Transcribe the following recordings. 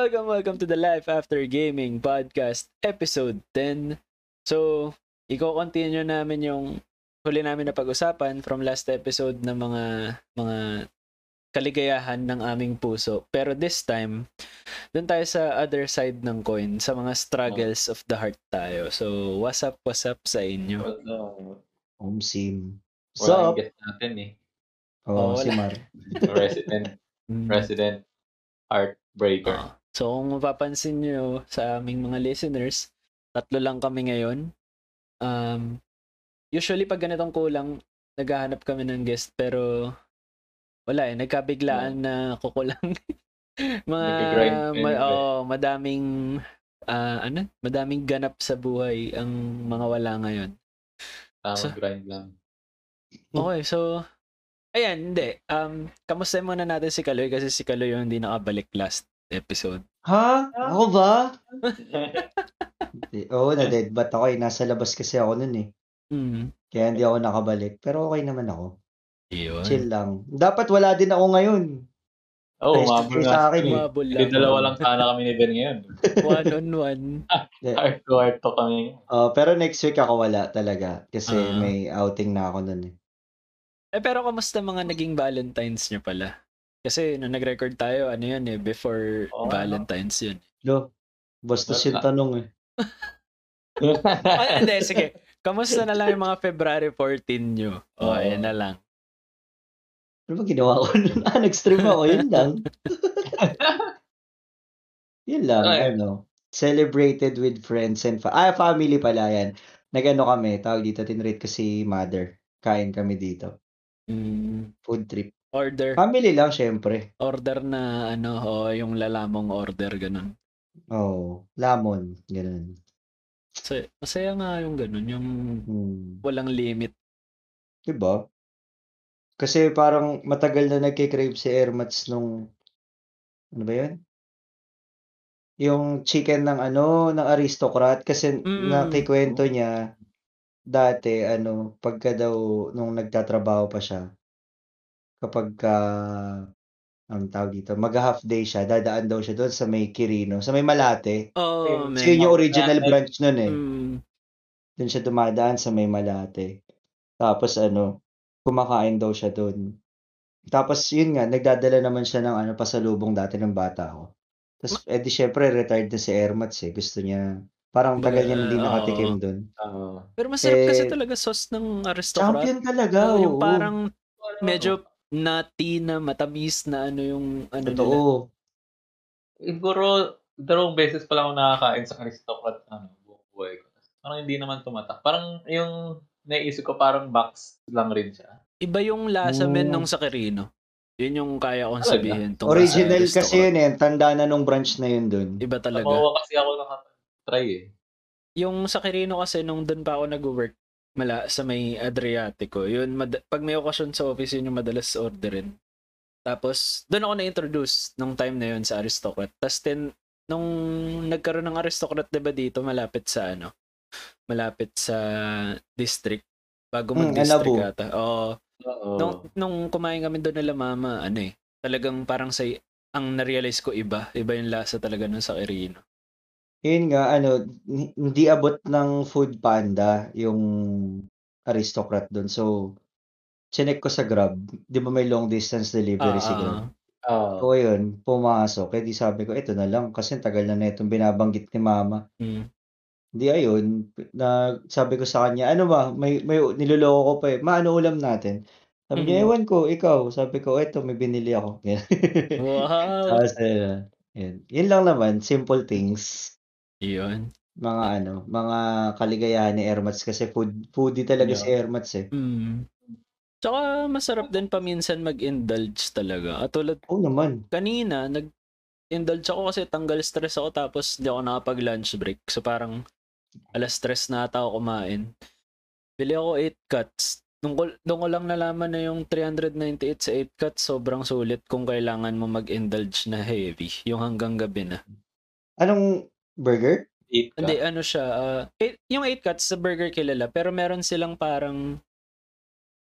Welcome, welcome to the Life After Gaming Podcast, Episode 10. So, i-continue namin yung huli namin na pag-usapan from last episode ng mga mga kaligayahan ng aming puso. Pero this time, doon tayo sa other side ng coin, sa mga struggles of the heart tayo. So, what's up, what's up sa inyo? Home sim. Yung guest natin eh. Oh, Oh, si. Mar. Resident, Mm. resident heartbreaker. Ah. So kung mapapansin nyo sa aming mga listeners, tatlo lang kami ngayon. Um, usually pag ganitong kulang, naghahanap kami ng guest pero wala eh, nagkabiglaan na kukulang. mga Nagka-grind ma- oh, madaming ah, ano, madaming ganap sa buhay ang mga wala ngayon. Tama, So- grind lang. Okay, so ayan, hindi. Um, kamusta muna natin si Kaloy kasi si Kaloy yung hindi nakabalik last episode. Ha? Ako ba? Hindi. Oo, na-dead bat ako eh. Nasa labas kasi ako nun eh. Mm. Kaya hindi ako nakabalik. Pero okay naman ako. Yun. Chill lang. Dapat wala din ako ngayon. Oo, oh, umabol nga. sa akin eh. Umabol Hindi lang. dalawa lang sana kami ni Ben ngayon. one on one. Heart to heart to kami. Oh, pero next week ako wala talaga. Kasi Ah. may outing na ako nun eh. Eh pero kamusta mga naging Valentines niyo pala? Kasi nung nag-record tayo, ano yun eh, before Oo, Valentine's yun. Lo, bastos yung tanong eh. Hindi, sige. Kamusta na lang yung mga February 14 nyo? O, oh, ayan na lang. Ano ba ginawa ko nun? ah, nag-stream ako. Yun lang. Yun lang, Okay. ano. Celebrated with friends and fa- ah, family pala yan. Nagano kami, tawag dito, tinrate ko si mother. Kain kami dito. Mm, Food trip. Order. Family lang, syempre. Order na, ano, o yung lalamong order, ganun. Oh, lamon, ganun. So, masaya nga yung ganun, yung Hmm. walang limit. Diba? Kasi parang matagal na nagkikrave si Ermats nung, ano ba yun? Yung chicken ng ano, ng aristocrat. Kasi Mm. nakikwento niya, dati, ano, pagka daw, nung nagtatrabaho pa siya, kapag ka, ang tawag dito, mag-half day siya, dadaan daw siya doon sa may Quirino, sa may Malate. Oh, Kasi yun yung original branch nun eh. Mm, Doon siya dumadaan sa may Malate. Tapos ano, kumakain daw siya doon. Tapos yun nga, nagdadala naman siya ng ano, pasalubong dati ng bata ako. Tapos, eh di syempre, retired na si Ermats eh. Gusto niya, parang tagal niya hindi nakatikim doon. Oo. pero masarap kasi Eh, talaga sauce ng aristocrat. Champion talaga, Oo, yung parang medyo nutty na matamis na ano yung ano nila. Totoo. Siguro, dalawang beses pa lang ako nakakain sa aristocrat ano, buong buhay ko. Parang hindi naman tumatak. Parang yung naisip ko parang box lang rin siya. Iba yung lasa men Mm. nung sa Quirino. Yun yung kaya kong Talaga? sabihin. tungkol sa Original kasi yun eh. Tanda na nung branch na yun doon. Iba talaga. Mawa kasi ako nakatry eh. Yung sa Quirino kasi nung doon pa ako nag-work mala sa may Adriatico. Yun, mad- pag may okasyon sa office, yun yung madalas orderin. Tapos, doon ako na-introduce nung time na yun sa Aristocrat. Tapos, tin, nung nagkaroon ng Aristocrat, diba dito, malapit sa ano, malapit sa district. Bago Hmm, mag-district Alabo. ata. Oo. Oo. Nung, nung kumain kami doon nila mama, ano eh, talagang parang sa, ang na-realize ko iba. Iba yung lasa talaga nun sa Quirino. Yun nga, ano, hi- hindi abot ng food panda yung aristocrat doon. So, chinek ko sa Grab. Di ba may long distance delivery Ah, si ah, Grab? Oo. So, yun, pumasok. Eh, di sabi ko, ito na lang. Kasi tagal na na itong binabanggit ni mama. mm. Di ayun, na sabi ko sa kanya, ano ba, may, may niloloko ko pa eh. Ma, ano ulam natin? Sabi niya, Mhm. ewan ko, ikaw. Sabi ko, eto, may binili ako. Yan. Wow! Tapos, uh, yun. Yun lang naman, simple things. Yun. Mga ano, mga kaligayahan ni Ermats kasi food, foodie talaga Yeah. si Ermats eh. Mm. Tsaka masarap din paminsan mag-indulge talaga. At tulad Oo naman. kanina, nag-indulge ako kasi tanggal stress ako tapos hindi ako nakapag-lunch break. So parang alas stress na ata ako kumain. Bili ako 8 cuts. Nung doon ko lang nalaman na yung 398 sa 8 cuts, sobrang sulit kung kailangan mo mag-indulge na heavy. Yung hanggang gabi na. Anong burger? Ka. Hindi, ano siya, ah, eight- yung 8 cuts sa burger kilala, pero meron silang parang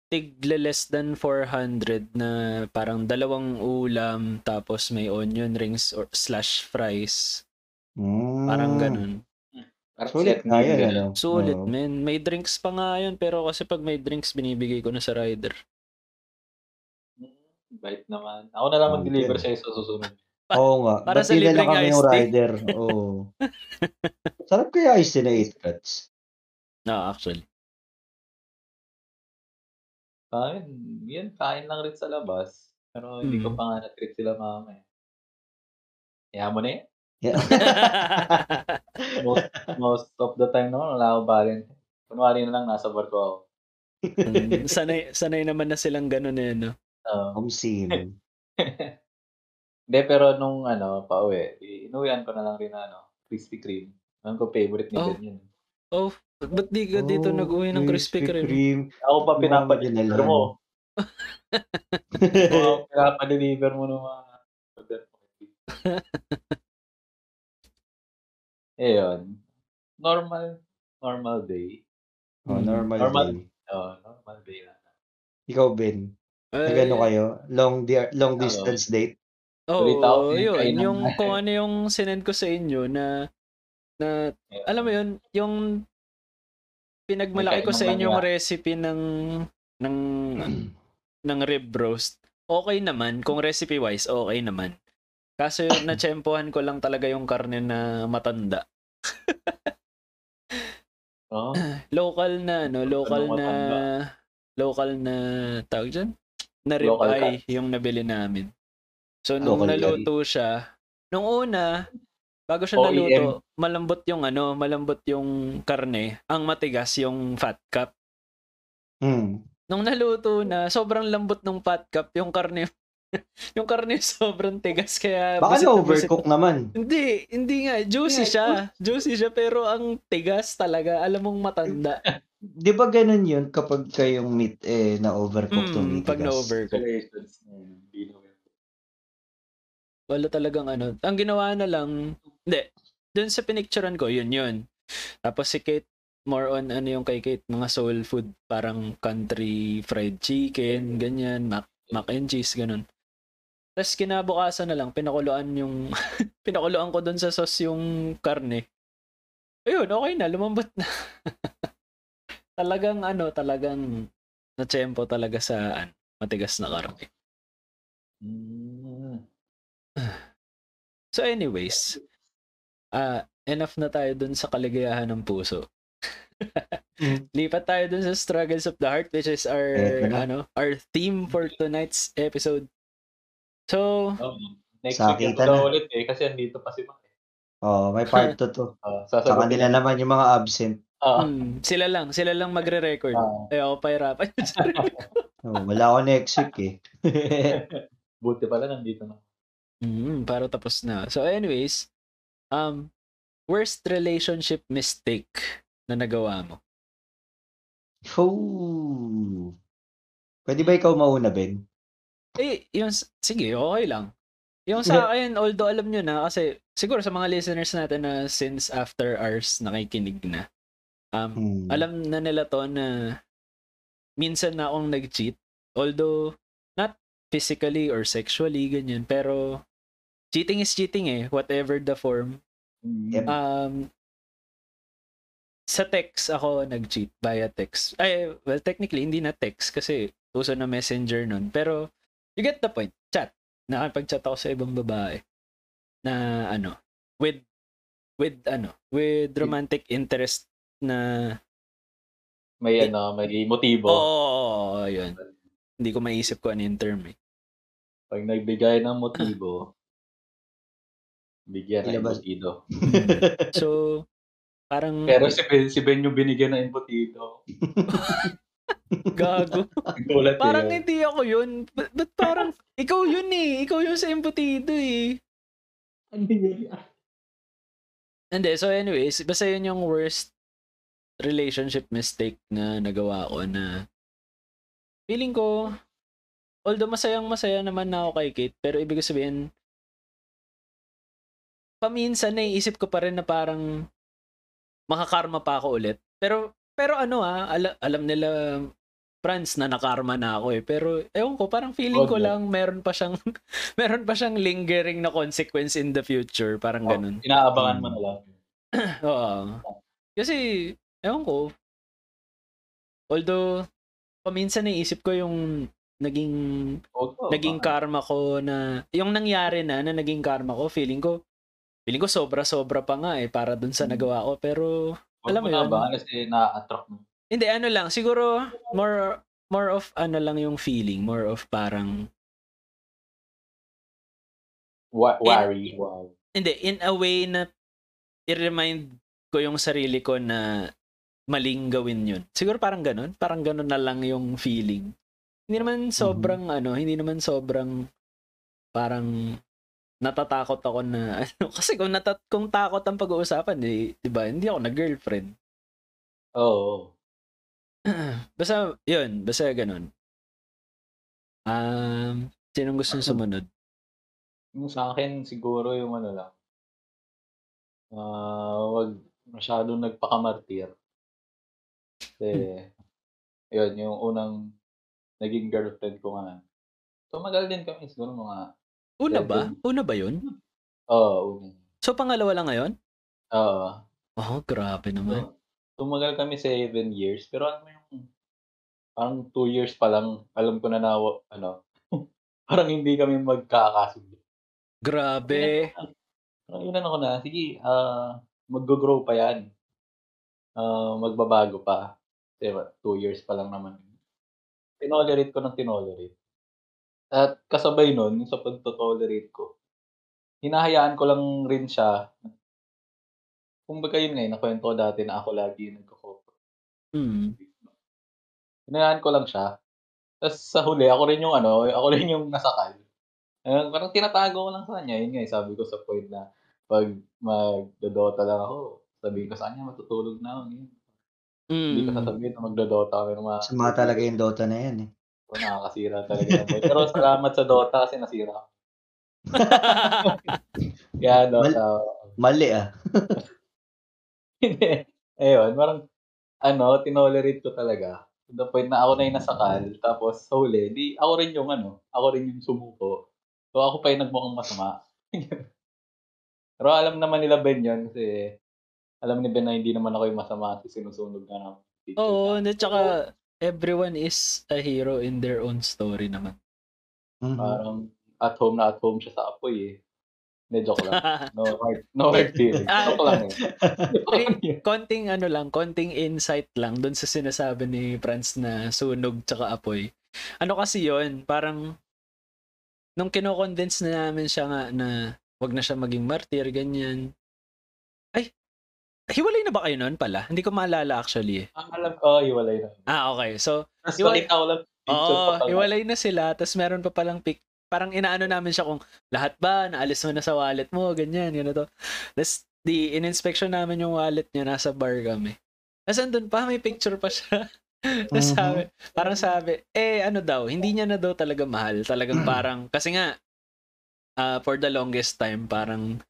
tigle less than 400 na parang dalawang ulam tapos may onion rings or slash fries. Parang Mm. ganun. Parang Sulit nga yun, ganun. ano? Sulit, Oo. men. May drinks pa nga yun, pero kasi pag may drinks, binibigay ko na sa rider. Mm, Bait naman. Ako na lang Oh, mag-deliver yun. sa'yo sa susunod. Oo nga. Para Ba't sa di na lang libreng kami iced yung tea? rider? Oo. Sarap kaya iced tea na 8 cuts. No, actually. Kain, yan, kain lang rin sa labas. Pero hindi ko Mm. pa nga na-treat sila mama eh. Kaya mo na. Yeah. Most, most of the time naman, wala akong balance. Kunwari na lang, nasa barko ako. Mm, sanay, sanay naman na silang ganun eh, no? Oo. Home scene. Hindi, pero nung ano, pauwi, inuwian ko na lang rin na, ano, Krispy Kreme. Alam ko favorite ni Oh. Ben yun. Oh, ba't di ka dito Oh, nag-uwi ng Krispy Kreme? Ako pa pinapadeliver mo. Ako pinapadeliver mo ng mga order mo. eh yun. Normal, normal day. oh, normal, Normal. day. Oh, normal day na. Ikaw, Ben. Eh, Nagano kayo? Long, di- long Oo. distance date? Oo, Ulit ako, oh, yun. Yung kung ano yung sinend ko sa inyo na na alam mo yun, yung pinagmalaki May ko sa kain ng inyong langya. recipe ng ng ng rib roast. Okay naman, kung recipe wise, okay naman. Kaso yung natsempohan ko lang talaga yung karne na matanda. Oh, Local na ano, local na matanda? local na tawag dyan? Na rib Local eye yung nabili namin. So nung Local naluto siya, nung una, bago siya OEM. naluto, malambot yung ano, malambot yung karne, ang matigas yung fat cup. Hmm. Nung naluto na, sobrang lambot ng fat cup, yung karne yung karne sobrang tigas kaya Baka busit na busit. naman. Hindi, hindi nga. Juicy Yeah, siya. Juicy siya pero ang tigas talaga. Alam mong matanda. Di ba ganun yun kapag kayong meat eh na-overcook to Mm, meat? pag. Hmm, na yun. Wala talagang ano. Ang ginawa na lang, hindi. Doon sa pinicturean ko, yun yun. Tapos si Kate, more on ano yung kay Kate, mga soul food, parang country fried chicken, ganyan, mac, mac and cheese, ganun. Tapos kinabukasan na lang, pinakuluan yung, pinakuluan ko doon sa sauce yung karne. Ayun, okay na, lumambot na. talagang ano, talagang na-tempo talaga sa ano, matigas na karne. Hmm. So anyways, ah enough na tayo dun sa kaligayahan ng puso. Lipat tayo dun sa struggles of the heart which is our na. ano, our theme for tonight's episode. So, Oh, next Sa week ito na. ulit eh, kasi andito pa si Mac. eh. Oh, may part 2 to. Uh, Sa sasagutin kanila naman yung mga absent. Ah, hmm, sila lang, sila lang magre-record. ah, Eh ako pahirapan. Oh, wala ako next week eh. buti pala nandito na. Mm, para tapos na. So anyways, um worst relationship mistake na nagawa mo? Oh. Pwede ba ikaw mauna, Ben? Eh, yung, sige, okay lang. Yung sa akin, although alam nyo na, kasi siguro sa mga listeners natin na since after hours nakikinig na, um, Hmm. alam na nila to na minsan na akong nag-cheat. Although, not physically or sexually, ganyan. Pero, cheating is cheating eh, whatever the form. Yep. Um, sa text ako nag-cheat via text. Ay, well, technically, hindi na text kasi uso na messenger nun. Pero, you get the point. Chat. Nakapag-chat ako sa ibang babae na ano, with, with ano, with romantic interest na, May Eh, ano, may motibo. oo, oh, yun. Hindi ko maisip ko ano yung term eh. Pag nagbigay ng motibo, bigyan ng Ilabas. embutido. So, parang Pero si Ben, si Ben yung binigyan ng embutido. gago. Gulat eh. Parang hindi ako yun. Ba- Ba't parang, ikaw yun eh. Ikaw yun sa embutido eh. Hindi, so anyways, basta yun yung worst relationship mistake na nagawa ko na feeling ko, although masayang masaya naman na ako kay Kate, pero ibig sabihin, paminsan naiisip ko pa rin na parang makakarma pa ako ulit. Pero, pero ano ah, ala- alam nila Franz na nakarma na ako eh. Pero ewan ko, parang feeling ko Wag na. lang meron pa siyang meron pa siyang lingering na consequence in the future, parang Oh, ganun. Inaabangan mo na lang. Oo. Kasi ewan ko. Although paminsan naisip ko yung naging Oo, naging karma ko na yung nangyari na na naging karma ko, feeling ko feeling ko sobra-sobra pa nga eh para dun sa Hmm. nagawa ko pero alam mo yun. Abangan kasi na-attract mo. Hindi, ano lang. Siguro, more more of ano lang yung feeling. More of parang, Wa- worry. Wow. hindi, in a way na i-remind ko yung sarili ko na maling gawin yun. Siguro parang ganun. Parang ganun na lang yung feeling. Hindi naman sobrang, ano, hindi naman sobrang parang natatakot ako na, ano, kasi kung, natat kung takot ang pag-uusapan, eh, di ba, hindi ako na-girlfriend. Oo. basta, yun, basta ganun. Um, sinong gustong sumunod? Yung sa akin, siguro yung ano lang. Ah, wag masyadong nagpakamartir. Kasi, yun, yung unang naging girlfriend ko nga. Tumagal din kami siguro mga, Una ba? Una ba yun? oo, una. So, pangalawa lang ngayon? Oo. Oh, grabe naman. So, tumagal kami seven years, pero ano mo yung, parang two years pa lang, alam ko na na, ano, parang hindi kami magkakasundo. Grabe. Parang inan ako na, sige, ah mag-grow pa yan. Ah, magbabago pa. What, two years pa lang naman. Tinolerate ko ng tinolerate. At kasabay nun, sa pagtotolerate ko, hinahayaan ko lang rin siya. Kung baga yun nga, nakwento ko dati na ako lagi yung nagko-cover. Hmm. Hinayaan ko lang siya. Tapos sa huli, ako rin yung ano, ako rin yung nasakal. Ayun, parang tinatago ko lang sa kanya. Yun nga, eh, sabi ko sa point na pag magdodota lang ako, sabihin ko sa kanya, matutulog na ako. Ganyan. Hindi ko Hmm. sasabihin na magdodota kami mga... Sama talaga yung Dota na yan eh. O, nakakasira talaga. Pero salamat sa Dota kasi nasira ako. Kaya Dota. Mali ah. Hindi. Ayun, parang, ano, tinolerate ko talaga. To the point na ako na yung nasakal. Tapos, sa huli, di, ako rin yung ano, ako rin yung sumuko. So, ako pa yung nagmukhang masama. Pero alam naman nila Ben yun kasi alam ni Ben na hindi naman ako yung masama kasi sinusunog na ng teacher Oo, niya. and tsaka everyone is a hero in their own story naman. Mhm. Parang at home na at home siya sa apoy eh. Hindi, joke lang. No hard, no hard feelings. Ah. Joke lang eh. Konting ano lang, konting insight lang doon sa sinasabi ni Franz na sunog tsaka apoy. Ano kasi yon parang nung kino-convince na namin siya nga na wag na siya maging martyr, ganyan. Ay, hiwalay na ba kayo noon pala? Hindi ko maalala actually. eh. Ang alam ko, iwalay na. Ah, okay. So, Tapos Iwalay- nakita ko lang picture Oo, hiwalay na sila. Tapos meron pa palang pic. Parang inaano namin siya kung lahat ba, naalis mo na sa wallet mo, ganyan, yun na to. Tapos, di, in-inspection namin yung wallet niya, nasa bar kami. Tapos andun pa, may picture pa siya. Tapos Mhm. sabi, parang sabi, eh ano daw, hindi niya na daw talaga mahal. Talagang parang, kasi nga, ah, for the longest time, parang,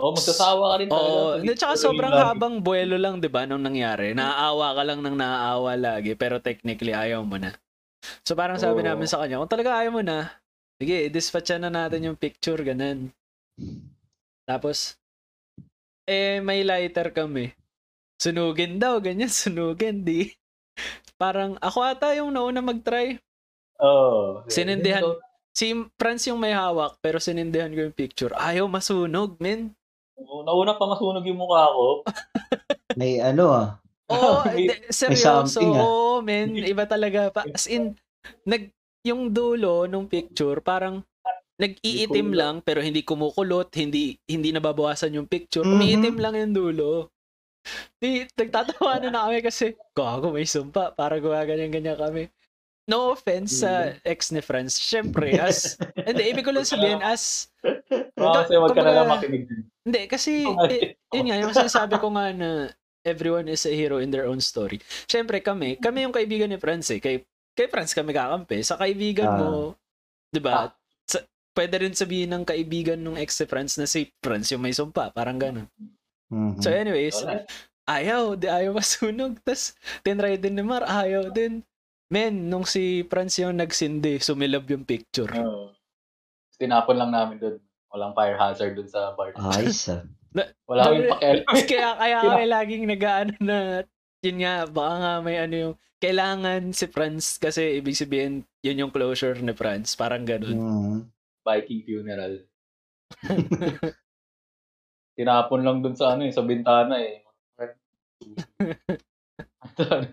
Oo, magsasawa ka rin talaga. Oo, oh, tsaka sobrang lagi. habang buwelo lang, 'di ba, nung nangyari. Naaawa ka lang ng naaawa lagi, pero technically ayaw mo na. So parang sabi Oo. namin sa kanya, kung talaga ayaw mo na, sige, dispatcha na natin yung picture, ganun. Tapos, eh, may lighter kami. Sunugin daw, ganyan, sunugin, di. Parang, ako ata yung nauna mag-try. Oo. Sinindihan. So, Si Franz yung may hawak, pero sinindihan ko yung picture. Ayaw masunog, men. Oo, nauna pa masunog yung mukha ko. May ano ah. Oo, May- de- seryoso. something, ah. Oo, men. Iba talaga. Pa, as in, nag, yung dulo nung picture, parang nag-iitim lang, pero hindi kumukulot, hindi hindi nababawasan yung picture. Mhm. Umiitim lang yung dulo. Di, nagtatawa na kami kasi, gago, may sumpa. Para gawa ganyan-ganyan kami. No offense sa ex ni Franz. Siyempre, as, hindi, ibig ko lang sabihin, as, Oo, kasi wag ka na lang makinig din. hindi, kasi, eh, yun nga, yung sinasabi ko nga na everyone is a hero in their own story. Siyempre, kami, kami yung kaibigan ni Franz eh. Kay, kay Franz kami kakampi. Sa kaibigan Ah. mo, di ba? Ah. Sa, pwede rin sabihin ng kaibigan ng ex ni Franz na si Franz yung may sumpa. Parang gano'n. Mhm. So anyways, Wala. ayaw, di ayaw masunog. Tapos, tinry din ni Mar, ayaw din. Men, nung si Franz yung nagsindi, sumilab yung picture. Oo. Tinapon lang namin doon. Walang fire hazard doon sa bar. Ayos ah. Wala kaming pakialam. kaya kaya kami laging nag-ano na yun nga baka nga may ano yung kailangan si Franz kasi ibig sabihin yun yung closure ni Franz parang ganun. Mm. Viking funeral. Tinapon lang doon sa ano eh, sa bintana eh.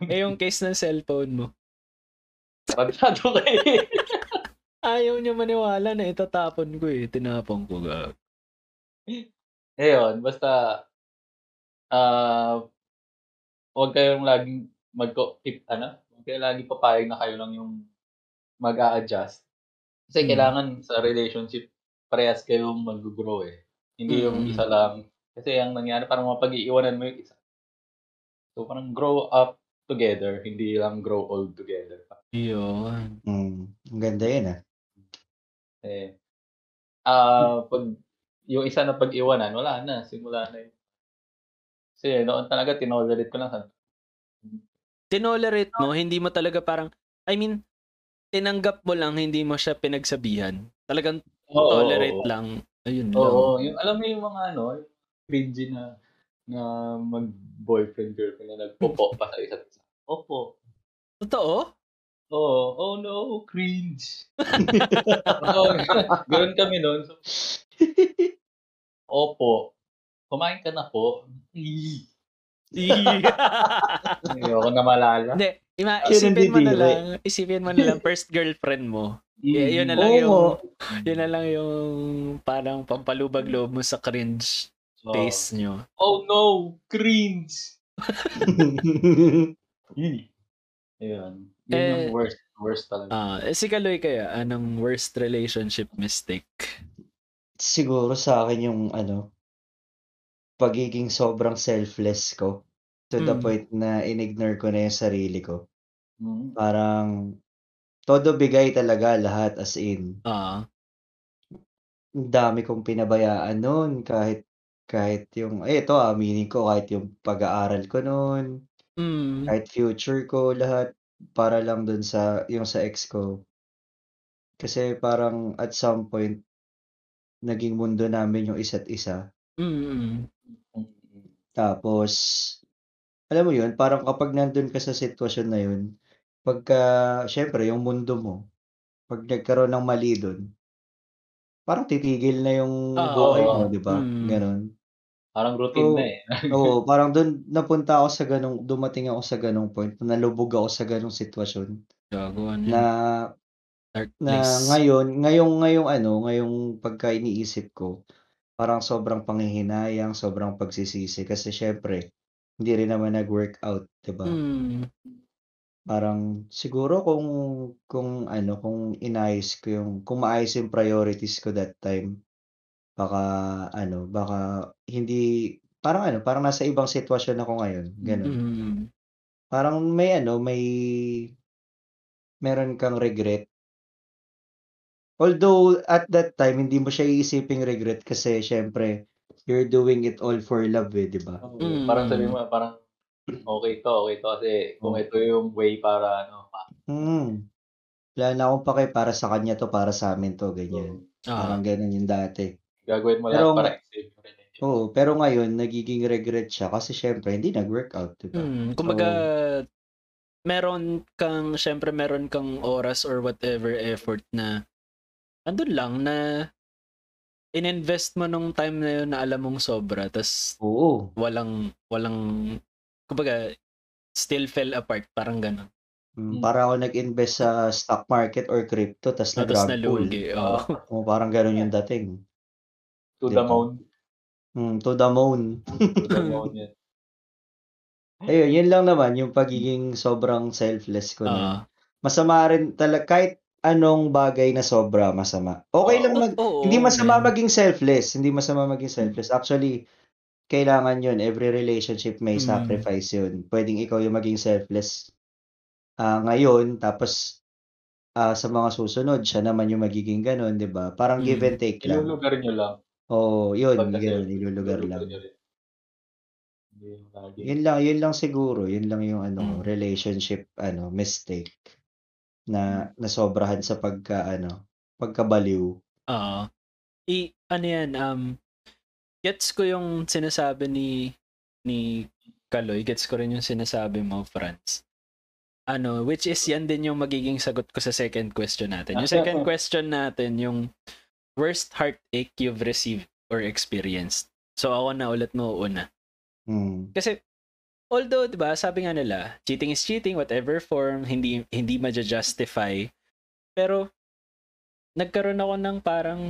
eh yung case ng cellphone mo. Tarantado kayo. Ayaw niya maniwala na itatapon ko eh. Tinapon ko ga. Ayun, basta ah huwag kayong laging mag keep ano, huwag kayong laging papayag na kayo lang yung mag-a-adjust. Kasi Hmm. kailangan sa relationship parehas kayong mag-grow eh. Hindi yung Mm. isa lang. Kasi ang nangyari parang mapag-iiwanan mo yung isa. So parang grow up together, hindi lang grow old together. Yun. Mm. Ang ganda yun ah. Eh, ah pag yung isa na pag-iwanan, wala na, simula na yun. Kasi noon talaga tinolerate ko lang sa Tinolerate mo, hindi mo talaga parang, I mean, tinanggap mo lang, hindi mo siya pinagsabihan. Talagang Oo, tolerate oo. lang. Ayun Oo, lang. oo. yung alam mo yung mga ano, cringy na na mag-boyfriend girlfriend na nagpopo pa sa isa't isa. Opo. Totoo? Oo, oh no, cringe. Oo, Ganun kami noon. So, opo. Kumain ka na po. Ih, Ayoko na malala. Hindi, ima, isipin mo na lang, isipin mo na lang, first girlfriend mo. Y- yun na lang Oo yung, yun na lang yung parang pampalubag loob mo sa cringe Oo. face nyo. Oh no, cringe. Yun. Ayun. Yun Eh, yung worst. Worst talaga. Ah, eh, si Kaloy kaya, anong worst relationship mistake? Siguro sa akin yung ano, pagiging sobrang selfless ko. To the Mm. point na inignore ko na yung sarili ko. Mm. Parang, todo bigay talaga lahat as in. Ah, Ang dami kong pinabayaan noon kahit kahit yung eh ito aminin ko kahit yung pag-aaral ko noon, mm, kahit future ko lahat para lang dun sa yung sa ex ko. Kasi parang at some point naging mundo namin yung isa't isa. mm. Tapos alam mo yun, parang kapag nandun ka sa sitwasyon na yun, pagka siyempre yung mundo mo, pag nagkaroon ng mali dun, parang titigil na yung Ah, buhay oo. mo, di ba? Mm. Ganon. Parang routine So, na eh. Oo, parang dun napunta ako sa ganong, dumating ako sa ganong point, nalubog ako sa ganong sitwasyon gago ano na dark na place. ngayon, ngayong ngayong ano, ngayong pagka iniisip ko, parang sobrang panghihinayang, sobrang pagsisisi kasi syempre hindi rin naman nag-workout, 'di ba? Mm, Parang siguro kung kung ano, kung inayos ko yung kung maayos yung priorities ko that time, baka ano, baka hindi parang ano, parang nasa ibang sitwasyon ako ngayon, gano'n. mm, Parang may ano, may meron kang regret. Although at that time hindi mo siya iisiping regret kasi siyempre you're doing it all for love eh, 'di ba? Oo, Mm. Parang sabi mo, parang okay to, okay to kasi kung Oo. ito yung way para ano, pa. Mm. Wala na akong pake para sa kanya 'to, para sa'min 'to, ganyan. ah, Parang gano'n yung dati. Gagawin mo Pero lahat para i-save yung relationship. Oo, pero ngayon nagiging regret siya kasi siyempre hindi nag-workout, 'di ba? mm, So kumbaga, meron kang, syempre meron kang oras or whatever effort na, andun lang na, ininvest mo nung time na yun na alam mong sobra, tas oo. walang, walang, kumbaga, still fell apart, parang gano'n. Hmm, Mm. para ako nag-invest sa stock market or crypto tas No, tas nag-rug pull. nalugi, oo. Oo, parang gano'n yung dating. To the moon. Hmm, to the moon. To the moon yan. Ayun, yun lang naman yung pagiging sobrang selfless ko nun. Ah, Masama rin talaga kahit anong bagay na sobra masama. Okay lang mag oo, hindi masama man. maging selfless, hindi masama maging selfless. Actually, kailangan yun. Every relationship may Mm. sacrifice yun. Pwedeng ikaw yung maging selfless ah, ngayon, tapos ah, sa mga susunod, siya naman yung magiging ganun, di ba? Parang give Mm. and take lang. Ilulugar nyo lang. Oo, yun, Pagka ganun, self- ilulugar lang. lagi. Yun lang, yun lang siguro. Yun lang yung ano, Mm. relationship ano, mistake. na nasobrahan sa pagka ano, pagkabaliw. Oo. I ano yan, um gets ko yung sinasabi ni ni Kaloy, gets ko rin yung sinasabi mo, Franz. Ano, which is yan din yung magiging sagot ko sa second question natin. Yung second question natin, yung worst heartache you've received or experienced. So ako na ulit mo una. Hmm. Kasi although 'di ba, sabi nga nila, cheating is cheating whatever form, hindi hindi ma-justify. Pero nagkaroon ako ng parang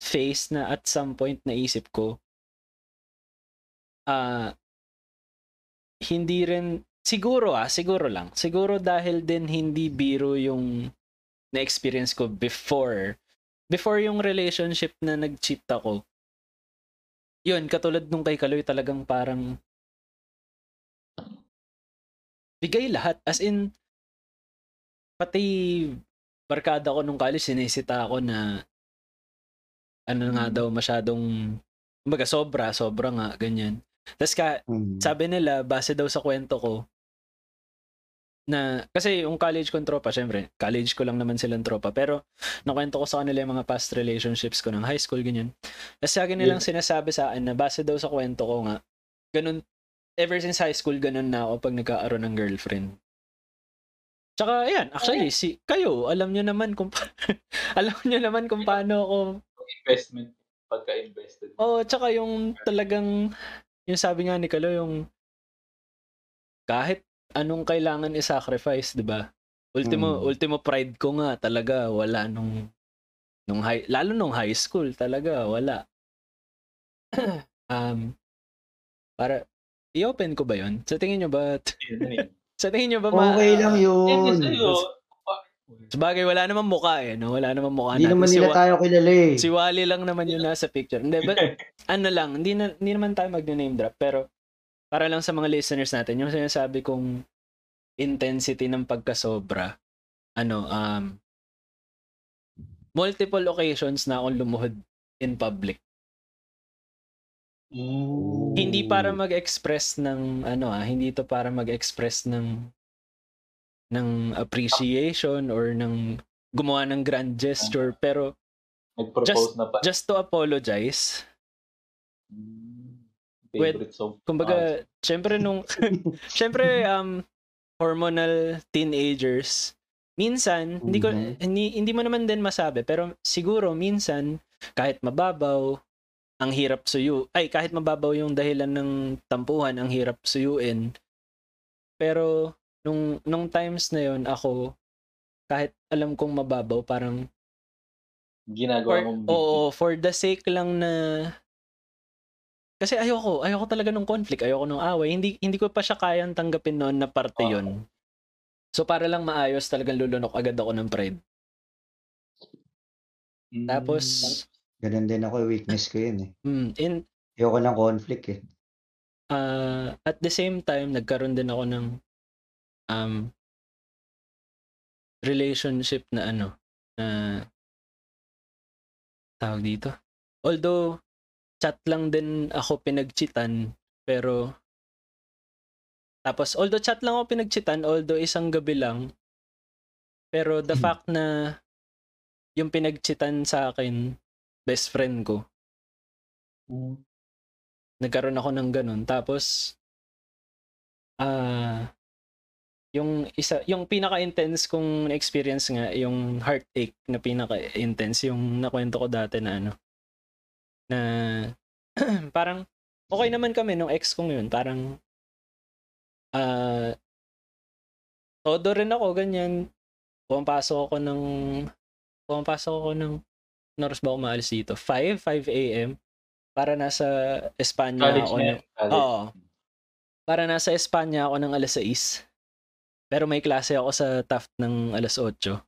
face na at some point naisip ko ah hindi rin siguro ah, siguro lang. Siguro dahil din hindi biro yung na-experience ko before before yung relationship na nag-cheat ako. Yun, katulad nung kay Kaloy talagang parang bigay lahat. As in, pati barkada ko nung college, sinisita ako na ano nga Mm. daw masyadong kumbaga sobra, sobra nga, ganyan. Tapos ka, Hmm. sabi nila, base daw sa kwento ko, na, kasi yung college kong tropa, syempre, college ko lang naman silang tropa, pero nakwento ko sa kanila yung mga past relationships ko ng high school, ganyan. Tapos sa akin nilang sinasabi sa akin na base daw sa kwento ko nga, ganun, ever since high school, ganun na ako pag nagkaaroon ng girlfriend. Tsaka, ayan, actually, si, kayo, alam nyo naman kung, pa- alam nyo naman kung paano ako investment, pagka-invested. Oo, tsaka yung talagang, yung sabi nga ni Kalo, yung kahit anong kailangan i-sacrifice, di ba? Ultimo, Mm. ultimo pride ko nga talaga, wala nung, nung high, lalo nung high school, talaga, wala. um, para, i-open ko ba yun? Sa tingin nyo ba, Yun yun. sa tingin nyo ba ma- Okay lang yun. Sabagay, wala namang mukha eh, no? Wala namang mukha Hindi natin. naman Si nila Wa- tayo kilala eh. Si Wally lang naman yung nasa picture. Hindi, but ano lang, hindi, na, hindi naman tayo mag-name drop, pero para lang sa mga listeners natin, yung sinasabi kong intensity ng pagkasobra, ano, um, multiple occasions na akong lumuhod in public. Mm. Hindi para mag-express ng, ano ah, hindi to para mag-express ng ng appreciation or ng gumawa ng grand gesture, pero Nag-propose na pa. just to apologize, Mm. Favorite song. Kumbaga, syempre nung syempre um hormonal teenagers minsan hindi ko Mhm. hindi, hindi mo naman din masabi pero siguro minsan kahit mababaw ang hirap suyu ay kahit mababaw yung dahilan ng tampuhan ang hirap suyuin pero nung nung times na yon ako kahit alam kong mababaw parang Ginagawa for, mong oo, for the sake lang na kasi ayoko, ayoko talaga ng conflict, ayoko ng away. Hindi hindi ko pa siya kayang tanggapin noon na parte. 'yon. So para lang maayos, talagang lulunok agad ako ng pride. Mm. Tapos Ganun din ako, weakness ko yun eh. mm, in Ayoko ng conflict eh. uh, at the same time nagkaroon din ako ng um relationship na ano na tawag dito. Although chat lang din ako pinagchitan pero tapos although chat lang ako pinagchitan although isang gabi lang pero the Hmm. fact na yung pinagchitan sa akin best friend ko Mm. nagkaroon ako ng ganun. Tapos, ah, yung isa, yung pinaka-intense kong experience nga, yung heartache na pinaka-intense, yung nakwento ko dati na ano, na parang, okay naman kami nung ex kong yun, parang, ah, todo rin ako, ganyan, pumapasok ako ng, pumapasok ako ng, oras ba ako maalis dito? 5, 5 a.m. Para nasa Espanya College ako. na ng-. Oo. Para nasa Espanya ako ng alas 6. Pero may klase ako sa Taft ng alas 8.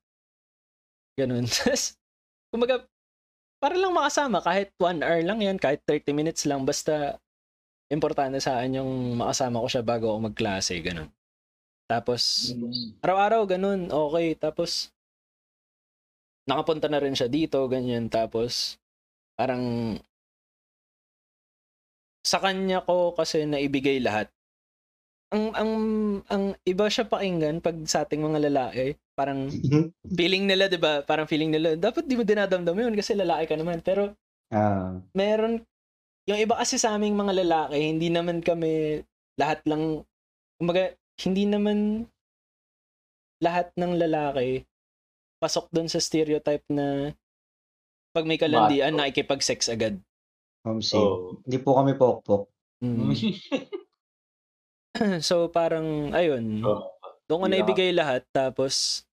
Ganun. Tapos, kumbaga, para lang makasama, kahit 1 hour lang yan, kahit 30 minutes lang, basta importante sa akin yung makasama ko siya bago ako magklase, ganun. Tapos, araw-araw, ganun, okay. Tapos, nakapunta na rin siya dito, ganyan. Tapos, parang, sa kanya ko kasi naibigay lahat. Ang, ang, ang iba siya pakinggan pag sa ating mga lalaki, parang feeling nila, 'di ba? Parang feeling nila, dapat di mo dinadamdam yun kasi lalaki ka naman. Pero Ah, meron yung iba kasi sa aming mga lalaki, hindi naman kami lahat lang kumbaga hindi naman lahat ng lalaki pasok doon sa stereotype na pag may kalandian, Macho. nakikipag-sex agad. homesick. Oo. Hindi po kami pokpok. Mm. so parang ayun, Oo. Doon ko Yeah. ibigay lahat tapos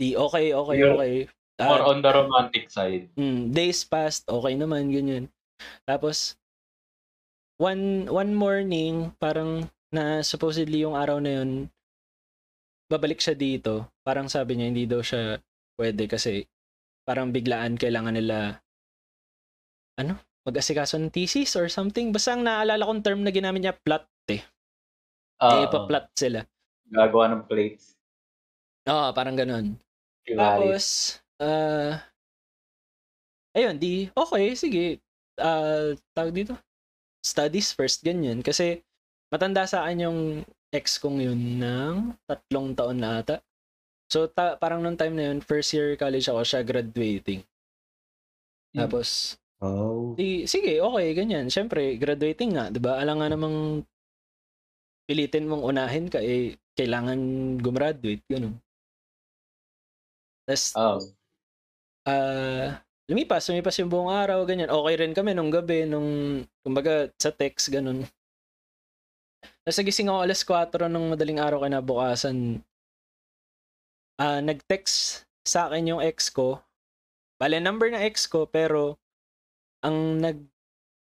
di okay, okay, You're okay. More Ah, on the romantic side. mm, days passed, okay naman, ganyan. Tapos, one, one morning, parang na supposedly yung araw na yun, babalik siya dito. Parang sabi niya, hindi daw siya pwede kasi parang biglaan kailangan nila ano, mag-asikaso ng thesis or something. Basta ang naalala kong term na ginamit niya, plot eh. Ah, eh, pa-plot sila. Gagawa ng plates. Oo, parang ganun. Tapos, ah, ayun, di, okay, sige. Ah, tawag dito, studies first, ganyan. Kasi, matanda sa akin yung ex kong yun ng tatlong taon na ata. So, ta- parang nung time na yun, first year college ako, siya graduating. Hmm. Tapos, Oh. di, sige, okay, ganyan. Siyempre, graduating nga, di ba? Alam nga namang pilitin mong unahin ka, eh, kailangan gumraduate, ganun. Tapos, Oh. ah lumipas, lumipas yung buong araw, ganyan. Okay rin kami nung gabi, nung, kumbaga, sa text, ganun. Tapos nagising ako alas 4 ng madaling araw kinabukasan. Ah, nag-text sa akin yung ex ko. Bale, number ng ex ko, pero ang nag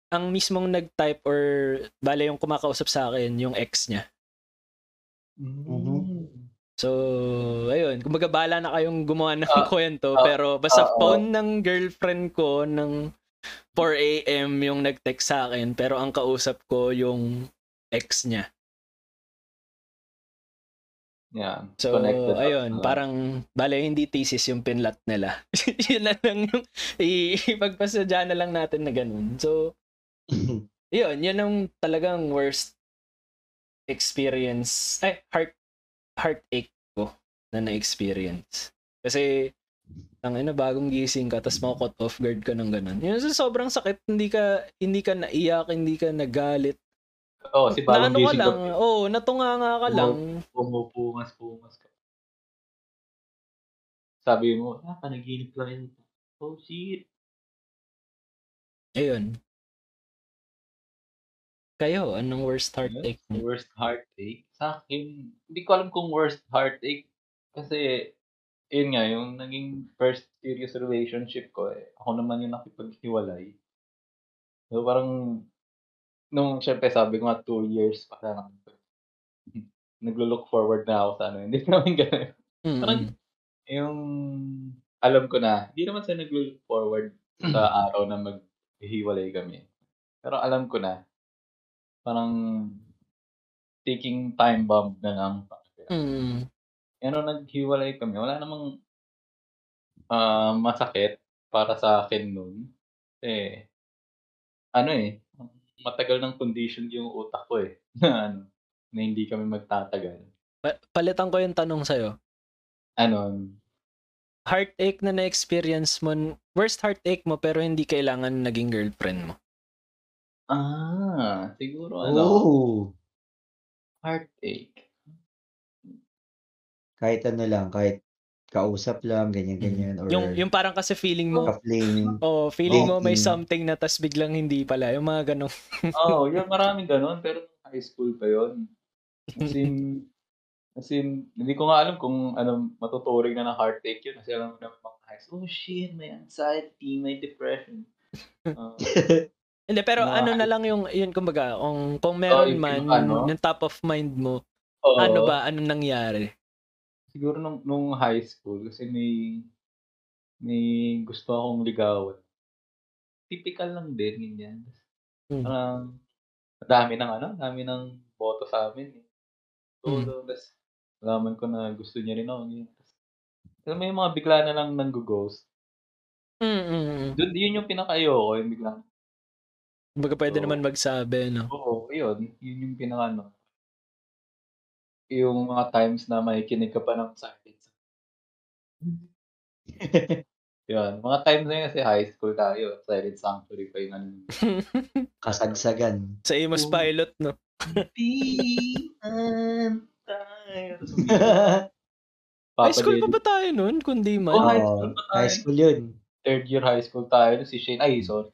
ang mismong nag-type or bale yung kumakausap sa akin yung ex niya. Mm. So, ayun, kumbaga bala na kayong gumawa ng Ah, kwento, ah, pero basta ah. phone ng girlfriend ko ng 4 a.m. yung nag-text sa akin, pero ang kausap ko yung ex niya. Yan. So, Connected up ayun, na. parang, bale, hindi thesis yung pinlat nila. yun na lang yung, i- ipagpasadya na lang natin na ganun. So, yun, yun ang talagang worst experience, ay, heart, heartache ko na na-experience. Kasi, ang ina, bagong gising ka, tapos mako-cut off guard ka ng ganun. Yun, sa sobrang sakit, hindi ka, hindi ka naiyak, hindi ka nagalit. Oo, si Na bagong ano ka gising lang, ka. oh, natunganga ka Oo. lang. Pumupungas-pungas ka. Sabi mo, ah, panaginip lang yun. Oh, shit. Ayun. Kayo, anong worst heartache mo? Worst heartache? Sa akin, hindi ko alam kung worst heartache. Kasi, yun nga, yung naging first serious relationship ko, eh, ako naman yung nakipaghiwalay. So, parang, nung syempre sabi ko nga, two years pa lang. Naglo-look forward na ako sa ano. Hindi naman ganun. Mm. Parang, yung, alam ko na, hindi naman sa naglo-look forward sa araw na maghihiwalay kami. Pero alam ko na, parang, taking time bomb na lang. Mm. Nung naghiwalay kami, wala namang ah, masakit para sa akin nun. Eh, ano eh, matagal ng condition yung utak ko eh. Na ano, na hindi kami magtatagal. Pa- palitan ko yung tanong sa'yo. Ano, Heartache na na-experience mo, worst heartache mo pero hindi kailangan naging girlfriend mo. Ah, siguro ano, oh. heartache. Kahit ano lang, kahit kausap lang, ganyan-ganyan. Or Mm. Yung, yung parang kasi feeling mo, coupling. oh, feeling mo may something na tas biglang hindi pala. Yung mga ganong. Oo, oh, yung maraming ganun, pero nung high school pa yun. As in, as in, hindi ko nga alam kung ano, matuturing na ng heartache yun. Kasi alam mo naman mga high school, oh shit, may anxiety, may depression. Ah, Hindi, pero Mga- ano na lang yung, yun kumbaga, kung, kung meron yung man, ano? yung top of mind mo, oo. ano ba, ano nangyari? Siguro nung, nung high school, kasi may, may gusto akong ligawan. Typical lang din, ganyan. Hmm. Parang, dami ng ano, dami ng boto sa amin. Eh. So, Hmm. tapos, alaman ko na gusto niya rin ako. Ganyan. Tapos, may mga bigla na lang nang-ghost. Mm-mm. Doon, yun yung pinaka-ayoko, yung biglang, Kumbaga pwede Oo. naman magsabi, no? oo, yun, yun yung pinaka, ano. yung mga times na may kinig ka pa ng silence. Yun, mga times na yun kasi high school tayo. Silent Sanctuary pa yung ano. Kasagsagan. Sa Amos Oh. Pilot, no? High school pa ba tayo nun? Kundi man. Oh, high Oo, school pa tayo. high school yun. Third year high school tayo. Si Shane, ay, sorry.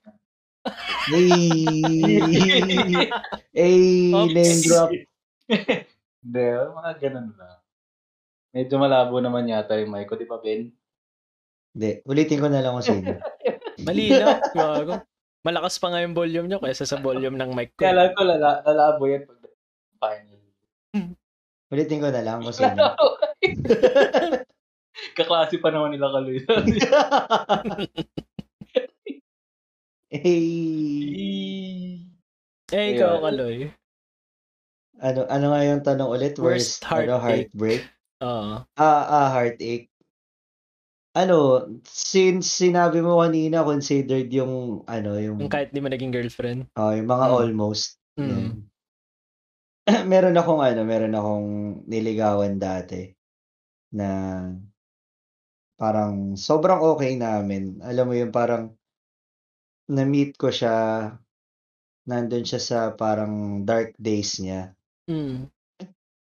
Hey! hey, name drop. Hindi, mga ganun lang. Medyo malabo naman yata yung mic ko, di ba, Ben? Hindi, ulitin ko na lang kung sino. Malinaw. Gago. Malakas pa nga yung volume nyo kaysa sa volume ng mic ko. Kaya alam ko, lala, lalabo yan pag final. Ulitin ko na lang kung sino. Kaklase pa naman nila kaloy. Hey! Eh, ikaw, Ayun. Kaloy. Ano, ano nga yung tanong ulit? Worst Worst, ano, heartache. heartbreak? Oo. Ah, ah, heartache. Ano, since sinabi mo kanina, considered yung, ano, yung, Yung kahit di mo naging girlfriend. oh, yung mga Mm. almost. Mm. Yan. meron akong, ano, meron akong niligawan dati na parang sobrang okay namin. Alam mo yung parang na-meet ko siya, nandun siya sa parang dark days niya. Mm.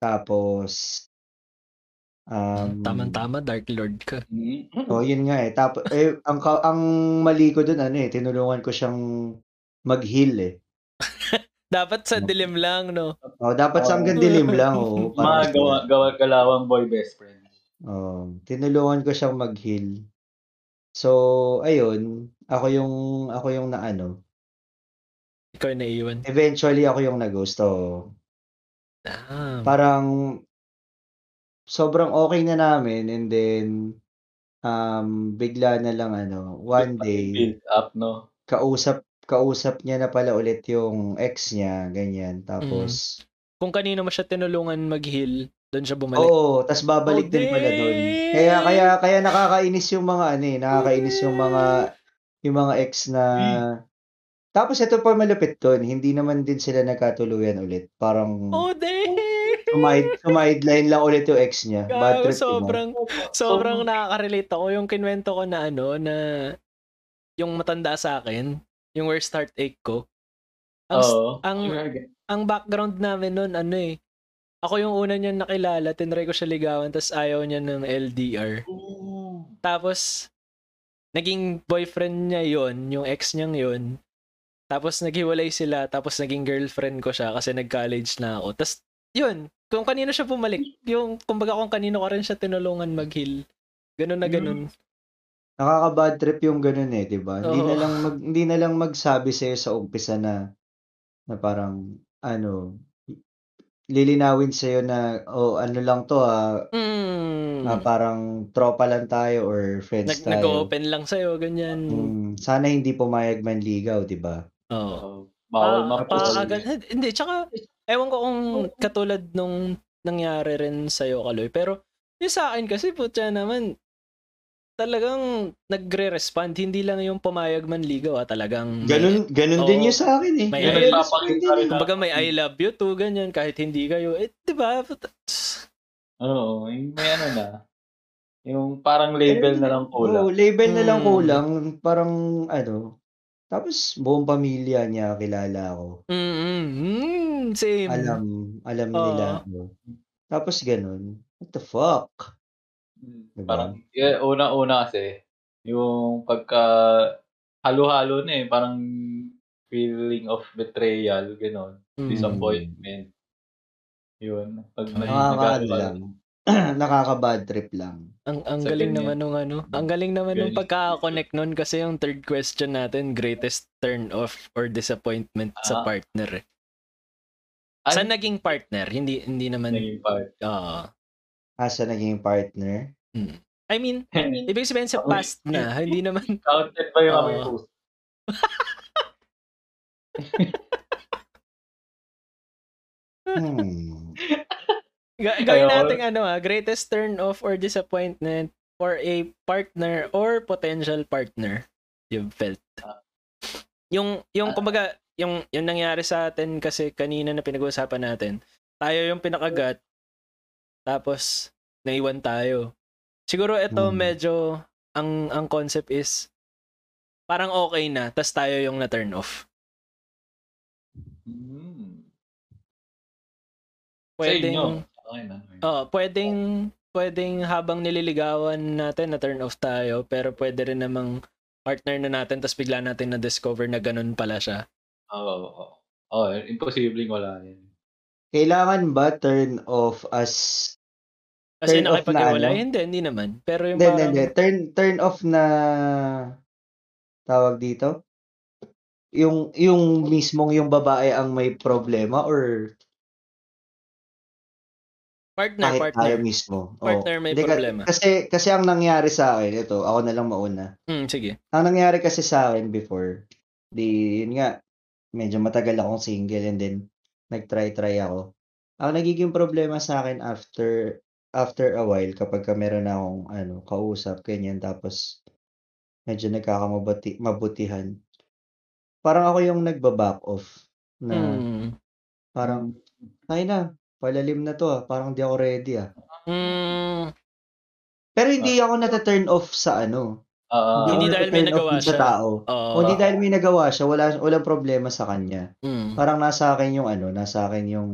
Tapos, um, Tama-tama, Dark Lord ka. Oh, yun nga eh. Tapos eh ang ka- ang mali ko doon ano eh, tinulungan ko siyang mag-heal eh. Dapat sa dilim lang, no? Oh, dapat sa hanggang dilim lang oh. mga gawa, gawa, galawang boy best friend. Oh, tinulungan ko siyang mag-heal. So, ayun, ako yung ako yung naano. Ikaw yung naiiwan. Eventually ako yung nag-ghost. Ah. Parang sobrang okay na namin and then um bigla na lang ano, one day Build up, no? kausap kausap niya na pala ulit yung ex niya, ganyan. Tapos Kung kanino mo siya tinulungan mag-heal, doon siya bumalik. Oo, tas babalik Oh, din pala doon. Kaya kaya kaya nakakainis yung mga ano eh, nakakainis yung mga yung mga ex na Tapos ito pa malupit doon, hindi naman din sila nagkatuluyan ulit. Parang Oh, sumide, sumideline lang ulit yung ex niya. Bad trip, sobrang, sobrang nakaka-relate ako. Yung kinwento ko na ano, na yung matanda sa akin, yung worst heartache ko. Ang, Oo. ang, ang background namin nun, ano eh, ako yung una niya nakilala, tinry ko siya ligawan, tapos ayaw niya ng LDR. Tapos, naging boyfriend niya yon yung ex niyang yon Tapos, naghiwalay sila, tapos naging girlfriend ko siya kasi nag-college na ako. Tapos, yun, kung kanino siya bumalik, yung, kumbaga kung kanino ko rin siya tinulungan mag-heal. Ganun na ganun. Nakaka-bad trip yung ganun eh, 'di ba? Hindi na lang mag hindi na lang magsabi sa sa umpisa na na parang ano lilinawin sa na oh ano lang to ah, Mm. na parang tropa lang tayo or friends Nag, tayo. nag-open lang sa'yo, ganyan. Mm, sana hindi pumayag manligaw, 'di ba? Oo. Oh, bawal Ah, pakakagan- Hindi, tsaka, ewan ko kung katulad nung nangyari rin sa'yo, Kaloy. Pero, yung sa akin kasi, putya naman, talagang nagre-respond. Hindi lang yung pumayag man ligaw, ah. Talagang, may- Ganun ganun Oo. din yung sa akin eh. May- Yun, Ay, nagpapakita rin. kumbaga may I love you too, ganyan, kahit hindi kayo. Eh, di ba? Oo, yung may ano na. Yung parang label na lang kulang. Oo, label na lang Mm. kulang, parang ano. Tapos buong pamilya niya kilala ako. Mm, mm, same. Alam, alam Oo. nila ako. Tapos ganun. What the fuck? Diba? Parang, yeah, una-una kasi, yung pagka halo-halo na eh, parang feeling of betrayal, gano'n, Mm. disappointment. Yun. Pag nag- Nakaka lang. Nakaka-bad trip lang. Ang ang Sa galing naman nung ano. Ang galing naman nung Galing. pagka-connect nun kasi yung third question natin, greatest turn off or disappointment sa Ah. partner. Eh. Ano Sa naging partner, hindi hindi naman naging part? Oo. Asa naging partner? I mean, ibig sabihin sa past na, hindi naman Counted ba yung aming post? Hmm. Ga- gawin natin ano ah, greatest turn off or disappointment for a partner or potential partner you've felt. Yung yung Ah. kumbaga yung yung nangyari sa atin kasi kanina na pinag-uusapan natin. Tayo yung pinakagat Tapos, naiwan tayo. Siguro ito Hmm. medyo, ang ang concept is, parang okay na, tas tayo yung na-turn off. Sa Pwedeng. Okay na. okay. Oo, pwedeng pwedeng habang nililigawan natin na turn off tayo, pero pwede rin namang partner na natin tapos bigla natin na-discover na ganun pala siya. Oo. oo. Oh, imposibleng wala yan. Kailangan ba turn off as Kasi Turn off na nakipag-iwalay, ano? hindi, hindi naman. Pero yung Hindi, parang, hindi. Turn, turn off na tawag dito? Yung, yung mismong yung babae ang may problema or partner, kahit partner. tayo mismo? Partner may Hindi, problema. Kasi, kasi ang nangyari sa akin, ito, ako na lang mauna. Hmm, sige. Ang nangyari kasi sa akin before, di, yun nga, medyo matagal akong single and then, nag-try-try ako. Ang nagiging problema sa akin after, after a while, kapag ka meron akong, ano, kausap, ganyan, tapos, medyo nagkakamabuti, mabutihan. Parang ako yung nagba-back off, na, Hmm. parang, ay na, palalim na to ah, parang di ako ready ah. Hmm. Pero hindi ako nata-turn off sa ano, Ah, Hindi dahil may nagawa sa siya. tao. Oo. O hindi dahil may nagawa siya, wala walang problema sa kanya. Hmm. Parang nasa akin yung ano, nasa akin yung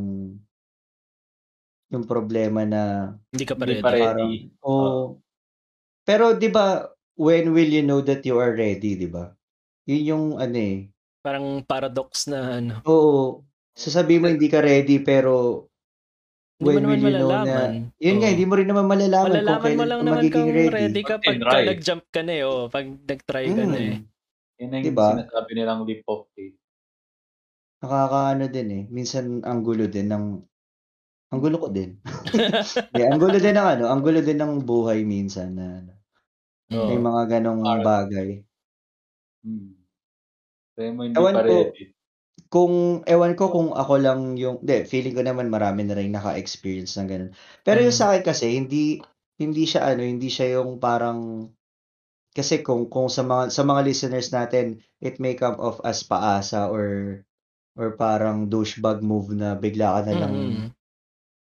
yung problema na Hindi ka pa ready. pa ready. parang oh pero 'di ba when will you know that you are ready, 'di ba? Yun yung ano eh. Parang paradox na ano. Oo. Sasabihin mo hindi ka ready pero Hindi mo when naman will you know na malalaman. yun nga Oo. hindi mo rin naman malalaman kung Malalaman mo kailan lang ka naman magiging kung ready. ready ka Pag tinry. nag-jump ka na eh. Oh. Pag nag-try ka na eh. Mm. Yan ang Diba? sinasabi nilang leap of faith. Nakakaano din eh. Minsan ang gulo din ng ang gulo ko din. yeah, ang gulo din ng ano, ang gulo din ng buhay minsan na ano, Oo. may mga ganong Parang- bagay. Hmm. Kaya mo hindi Ewan pa ko. Kung ewan ko kung ako lang yung, hindi, feeling ko naman marami na rin naka-experience ng ganun. Pero yung Mm. sa akin kasi hindi hindi siya ano, hindi siya yung parang kasi kung kung sa mga sa mga listeners natin, it may come off as paasa or or parang douchebag move na bigla ka na lang Mm.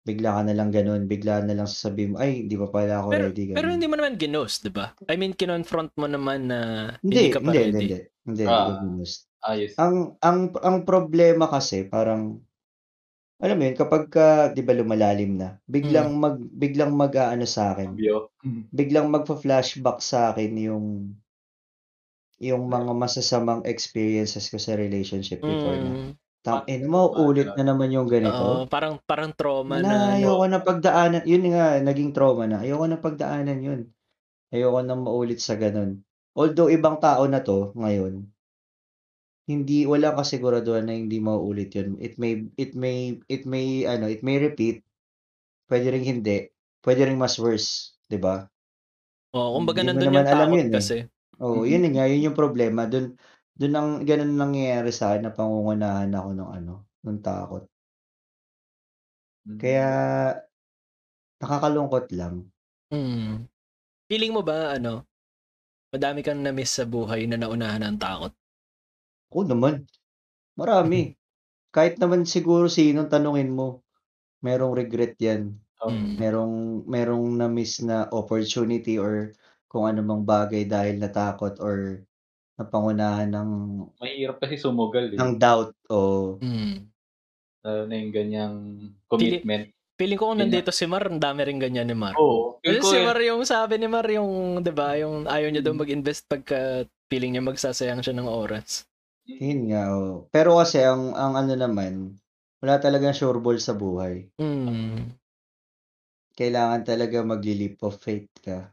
bigla ka na lang ganun, bigla na lang sasabihin mo, ay, hindi pa pala ako Pero, ready. Ganun. pero hindi mo naman ginost, di ba? I mean, kinonfront mo naman na hindi, hindi ka pa hindi, ready. hindi, hindi, hindi, Ah. hindi ko ginost. Ayos. Ang, ang, ang problema kasi, parang, alam mo yun, kapag ka, di ba lumalalim na, biglang Mm. mag, biglang mag, ano sa akin, Cambio. biglang magpa-flashback sa akin yung, yung mga masasamang experiences ko sa relationship before na. Mm. Tangin mo, ulit na naman yung ganito. Oo, parang parang trauma na, na. ano. ayoko na pagdaanan, yun nga, naging trauma na. Ayoko na pagdaanan yun. Ayoko na maulit sa ganun. Although, ibang tao na to, ngayon, hindi, wala kasiguraduhan na hindi mauulit yun. It may, it may, it may, ano, it may repeat. Pwede rin hindi. Pwede rin mas worse. 'di ba? Oo, kumbaga mo nandun naman yung alam takot yun eh. kasi. Oo, Mhm. yun nga, yun yung problema. Dun, dun ang, ganun nangyayari sa akin na pangungunahan ako ng ano, ng takot. Mhm. Kaya, nakakalungkot lang. Mm. Feeling mo ba, ano, madami kang na-miss sa buhay na naunahan ng takot? Oo naman. Marami. Kahit naman siguro sinong tanungin mo, merong regret yan. Oh, Mm. Merong, merong na-miss na opportunity or kung ano mang bagay dahil natakot or napangunahan ng, Mahirap kasi sumugal eh. ng doubt o Mm. Lalo na yung ganyang commitment. Feeling ko kung Yun nandito si Mar, ang dami rin ganyan ni Mar. Oo. Kasi ko si eh. Mar yung sabi ni Mar yung, 'di ba, yung ayaw niya daw Mm. mag-invest pagka feeling niya magsasayang siya ng oras. Yun nga. Oh. Pero kasi ang, ang ano naman, wala talagang sure ball sa buhay. Mm. Kailangan talaga magli-leap of faith ka.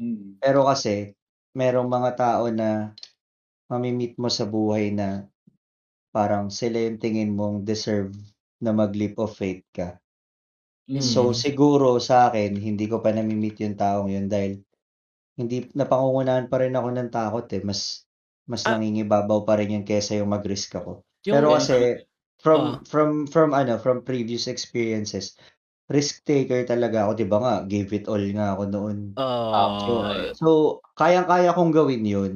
Mm. Pero kasi, merong mga tao na mamimit mo sa buhay na parang sila yung tingin mong deserve na mag-leap of faith ka. Mm. So, siguro sa akin, hindi ko pa namimit yung taong yun dahil hindi, napangungunahan pa rin ako ng takot eh. Mas, mas Ah. nangingibabaw pa rin yun kesa yung mag-risk ako. Yung, Pero eh, kasi, from, Ah. from, from ano, from previous experiences, risk taker talaga ako, di ba nga, gave it all nga ako noon. ah, So, so kayang-kaya kong gawin 'yun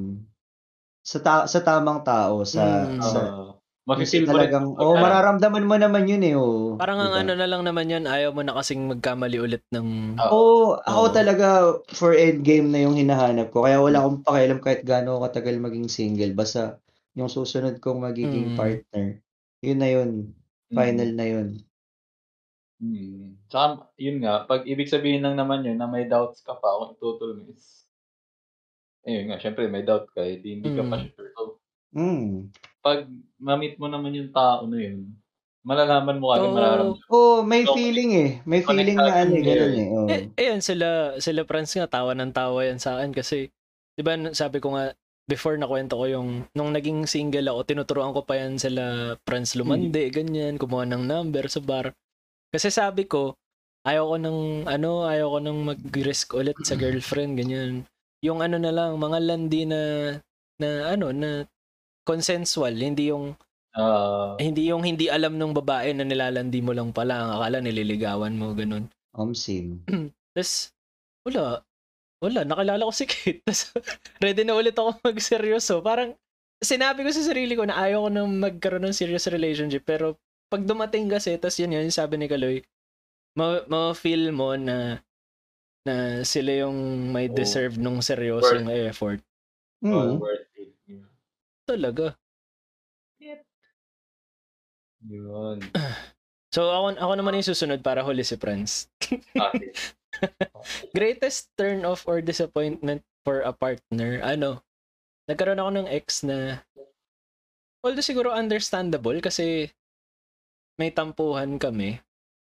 sa ta- sa tamang tao, sa Mm. sa Oo. Mafe-feel mo rin. talagang, oh, Parang- mararamdaman mo naman yun eh. Oh, Parang ang diba? ano na lang naman yun, ayaw mo na kasing magkamali ulit ng... Ah, Oo, ako Oo. talaga for endgame na yung hinahanap ko. Kaya wala akong pakialam kahit gaano ako katagal maging single. Basta yung susunod kong magiging Mm. partner, yun na yun. Final na yun. Mm. Tsaka, yun nga, pag ibig sabihin lang naman yun na may doubts ka pa kung itutol mo is, ayun nga, syempre may doubt ka, eh, di hindi ka pa Mm. sure. So, Mm. Pag ma-meet mo naman yung tao na yun, malalaman mo kagad Oo. mararamdaman. Oh, may So, feeling eh. May feeling na ano, yun. ganun eh. Oh. Eh, ayan, sila, sila Franz nga, tawa ng tawa yan sa akin kasi, di ba, sabi ko nga, before nakwento ko yung, nung naging single ako, tinuturoan ko pa yan sila Franz Lumande, ganyan, kumuha ng number sa bar. Kasi sabi ko, ayaw ko ng, ano, ayaw ko ng mag-risk ulit sa girlfriend, ganyan. Yung ano na lang, mga landi na, na ano, na consensual, hindi yung, Ah, hindi yung hindi alam ng babae na nilalandi mo lang pala, ang akala nililigawan mo, ganun. Omsim. Tapos, wala. Wala, nakilala ko si Kate. Tapos, ready na ulit ako magseryoso. Parang, sinabi ko sa sarili ko na ayaw ko na magkaroon ng serious relationship. Pero, pag dumating kasi, tapos yun yun, sabi ni Kaloy, ma- ma-feel mo na na sila yung may Oo. deserve nung seryosong effort. Mm. worth it. Yeah. Talaga. Yun. So, ako, ako naman yung susunod para huli si Franz. Okay. Greatest turn off or disappointment for a partner? Ano? Nagkaroon ako ng ex na although siguro understandable kasi may tampuhan kami.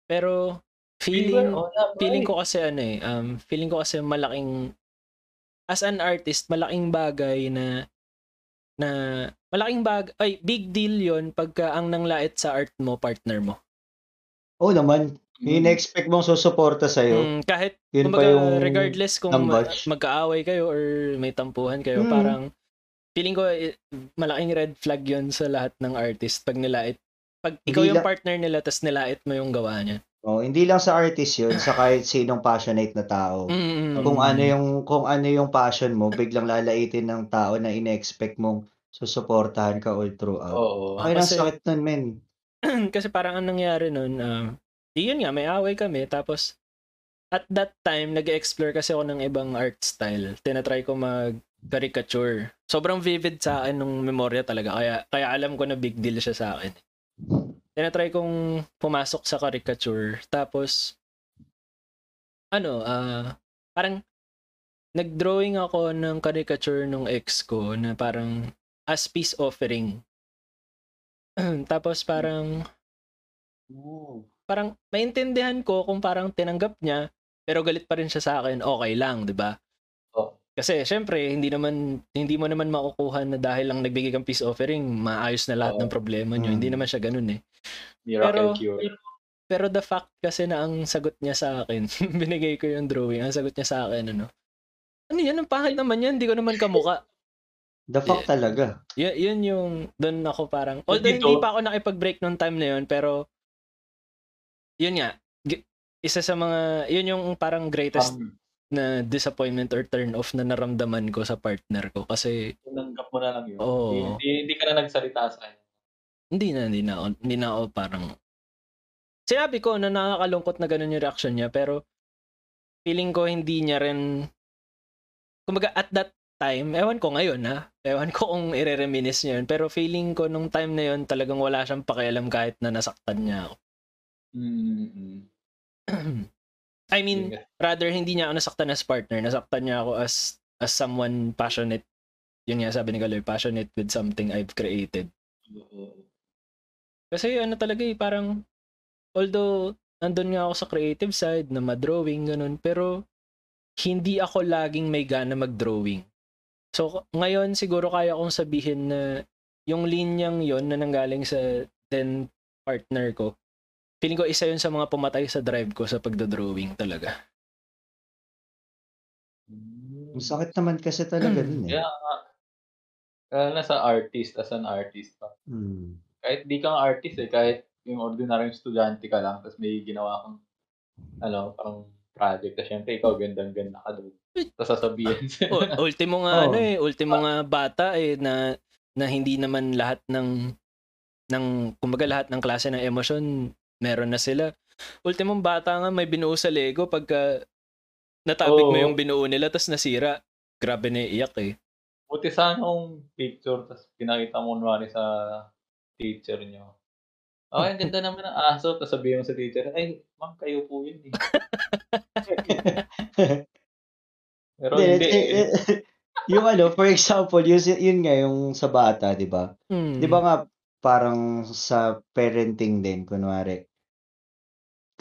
Pero feeling feeling right. ko kasi ano eh, um, feeling ko kasi malaking as an artist, malaking bagay na na malaking bag ay big deal 'yon pagka ang nanglait sa art mo partner mo. Oo naman. Mm. in-expect mong susuporta sa'yo. Mm, kahit Yun pa kumbaga, yung regardless kung ma- numbatch. magkaaway kayo or may tampuhan kayo, Mm. parang feeling ko eh, malaking red flag 'yon sa lahat ng artist pag nilait. Pag ikaw yung partner nila tas nilait mo yung gawa niya. Oh, hindi lang sa artist yun, sa kahit sinong passionate na tao. Mm. Kung ano yung kung ano yung passion mo, biglang lalaitin ng tao na in-expect mong susuportahan ka all throughout. Oo. Ay, ang Kasi- sakit nun, men. kasi parang ang nangyari nun, um, di yun nga, may away kami. Tapos, at that time, nag-explore kasi ako ng ibang art style. Tinatry ko mag-caricature. Sobrang vivid sa akin nung memorya talaga. Kaya, kaya alam ko na big deal siya sa akin. Tinatry kong pumasok sa caricature. Tapos, ano, ah, parang, nag-drawing ako ng caricature nung ex ko na parang as peace offering. Tapos parang Oo. parang maintindihan ko kung parang tinanggap niya pero galit pa rin siya sa akin, okay lang, 'di ba? Kasi syempre, hindi naman hindi mo naman makukuha na dahil lang nagbigay kang peace offering, maayos na lahat Oo. ng problema niyo. Mm. Hindi naman siya ganun eh. Miracle Pero- cure. Pero the fact kasi na ang sagot niya sa akin, binigay ko yung drawing, ang sagot niya sa akin ano. Ano yan? Ang pangit naman yan. Hindi ko naman kamuka. The fuck talaga. Y- yun yung, doon ako parang, although Dito- hindi pa ako nakipag-break nung time na yun, pero, yun nga, isa sa mga, yun yung parang greatest Um, na disappointment or turn off na naramdaman ko sa partner ko. Kasi, tinanggap mo na lang yun. Oo. Hindi, hindi ka na nagsalita sa kanya. hindi na, hindi na hindi na ako parang, sinabi ko na nakakalungkot na ganun yung reaction niya, pero, feeling ko hindi niya rin, kumbaga at that time, ewan ko ngayon ha, ewan ko kung i-reminis niya yun, pero feeling ko nung time na yun, talagang wala siyang pakialam kahit na nasaktan niya ako. Mm-hmm. I mean, rather hindi niya ako nasaktan as partner, nasaktan niya ako as as someone passionate. Yun nga sabi ni Kaloy, passionate with something I've created. Kasi ano talaga eh, parang although nandun nga ako sa creative side na ma-drawing ganun, pero hindi ako laging may gana mag-drawing. So ngayon siguro kaya kong sabihin na yung linyang yon na nanggaling sa then partner ko, feeling ko isa yun sa mga pumatay sa drive ko sa pagdodrawing talaga. Ang sakit naman kasi talaga dun eh. Kaya nga. Kaya nasa artist, as an artist pa. Hmm. Kahit di kang artist eh, kahit yung ordinaryong estudyante ka lang, tapos may ginawa kang, ano, parang project. Tapos syempre, ikaw gandang-ganda ka doon. Tapos sasabihin. O, ultimo nga Oo. ano eh, ultimo nga bata eh na na hindi naman lahat ng ng kumbaga lahat ng klase ng emosyon meron na sila. Ultimong bata nga may binuo sa Lego pagka natabig mo Oo. yung binuo nila tapos nasira. Grabe na iyak eh. Buti sana yung picture tapos pinakita mo kunwari sa teacher nyo. Okay, ang ganda naman ng aso. Tapos sabihin mo sa teacher, ay, ma'am, kayo po yun eh. Pero Hindi, hindi. eh, eh, yung ano, for example, yun, yun nga yung sa bata, di ba? Hmm. Di ba nga parang sa parenting din, kunwari.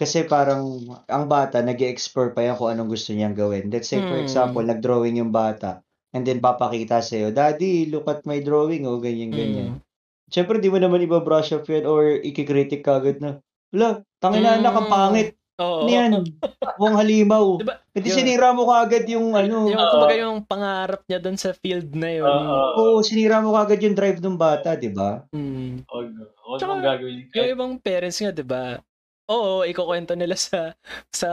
Kasi parang ang bata, nag explore pa yan kung anong gusto niyang gawin. Let's say, for Hmm. example, nag-drawing yung bata. And then papakita sa'yo, Daddy, look at my drawing. O, ganyan-ganyan. Hmm. Siyempre, di mo naman iba-brush off yan or ikikritik ka agad na, Wala, tangina anak, ang Mm. pangit. Oo. Ano yan? Buong halimaw. Diba, Hindi yun. sinira mo kaagad yung ano. yung, Oo. kumbaga yung pangarap niya doon sa field na yun. Oo. Oo, sinira mo kaagad yung drive ng bata, di ba? Hmm. Huwag huwag Tsaka, mong gagawin. Yung Kahit, ibang parents nga, 'di ba? Oo, ikukwento nila sa sa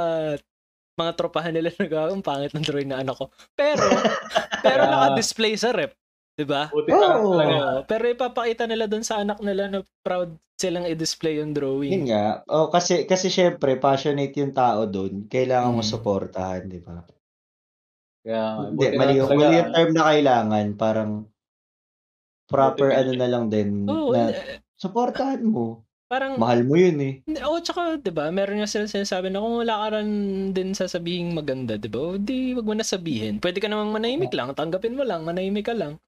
mga tropahan nila na gawang pangit ng drawing na anak ko. Pero pero Kaya- naka-display sa rep, 'di ba? buti Oo. talaga. Pero ipapakita nila doon sa anak nila na proud silang i-display yung Yun drawing. nga. Oh, kasi kasi syempre passionate yung tao doon. Kailangan mo Mm. suportahan, di ba? Kaya, Hindi, mali na yung, mali yung term na kailangan. Parang proper Buti ano na lang din. Oo, na eh, suportahan mo. Parang Mahal mo yun eh. Oo, tsaka, di ba, meron nga sila sinasabi na kung wala ka rin din sasabihin maganda, di ba, o di, wag mo na sabihin. Pwede ka namang manahimik lang, tanggapin mo lang, manahimik ka lang.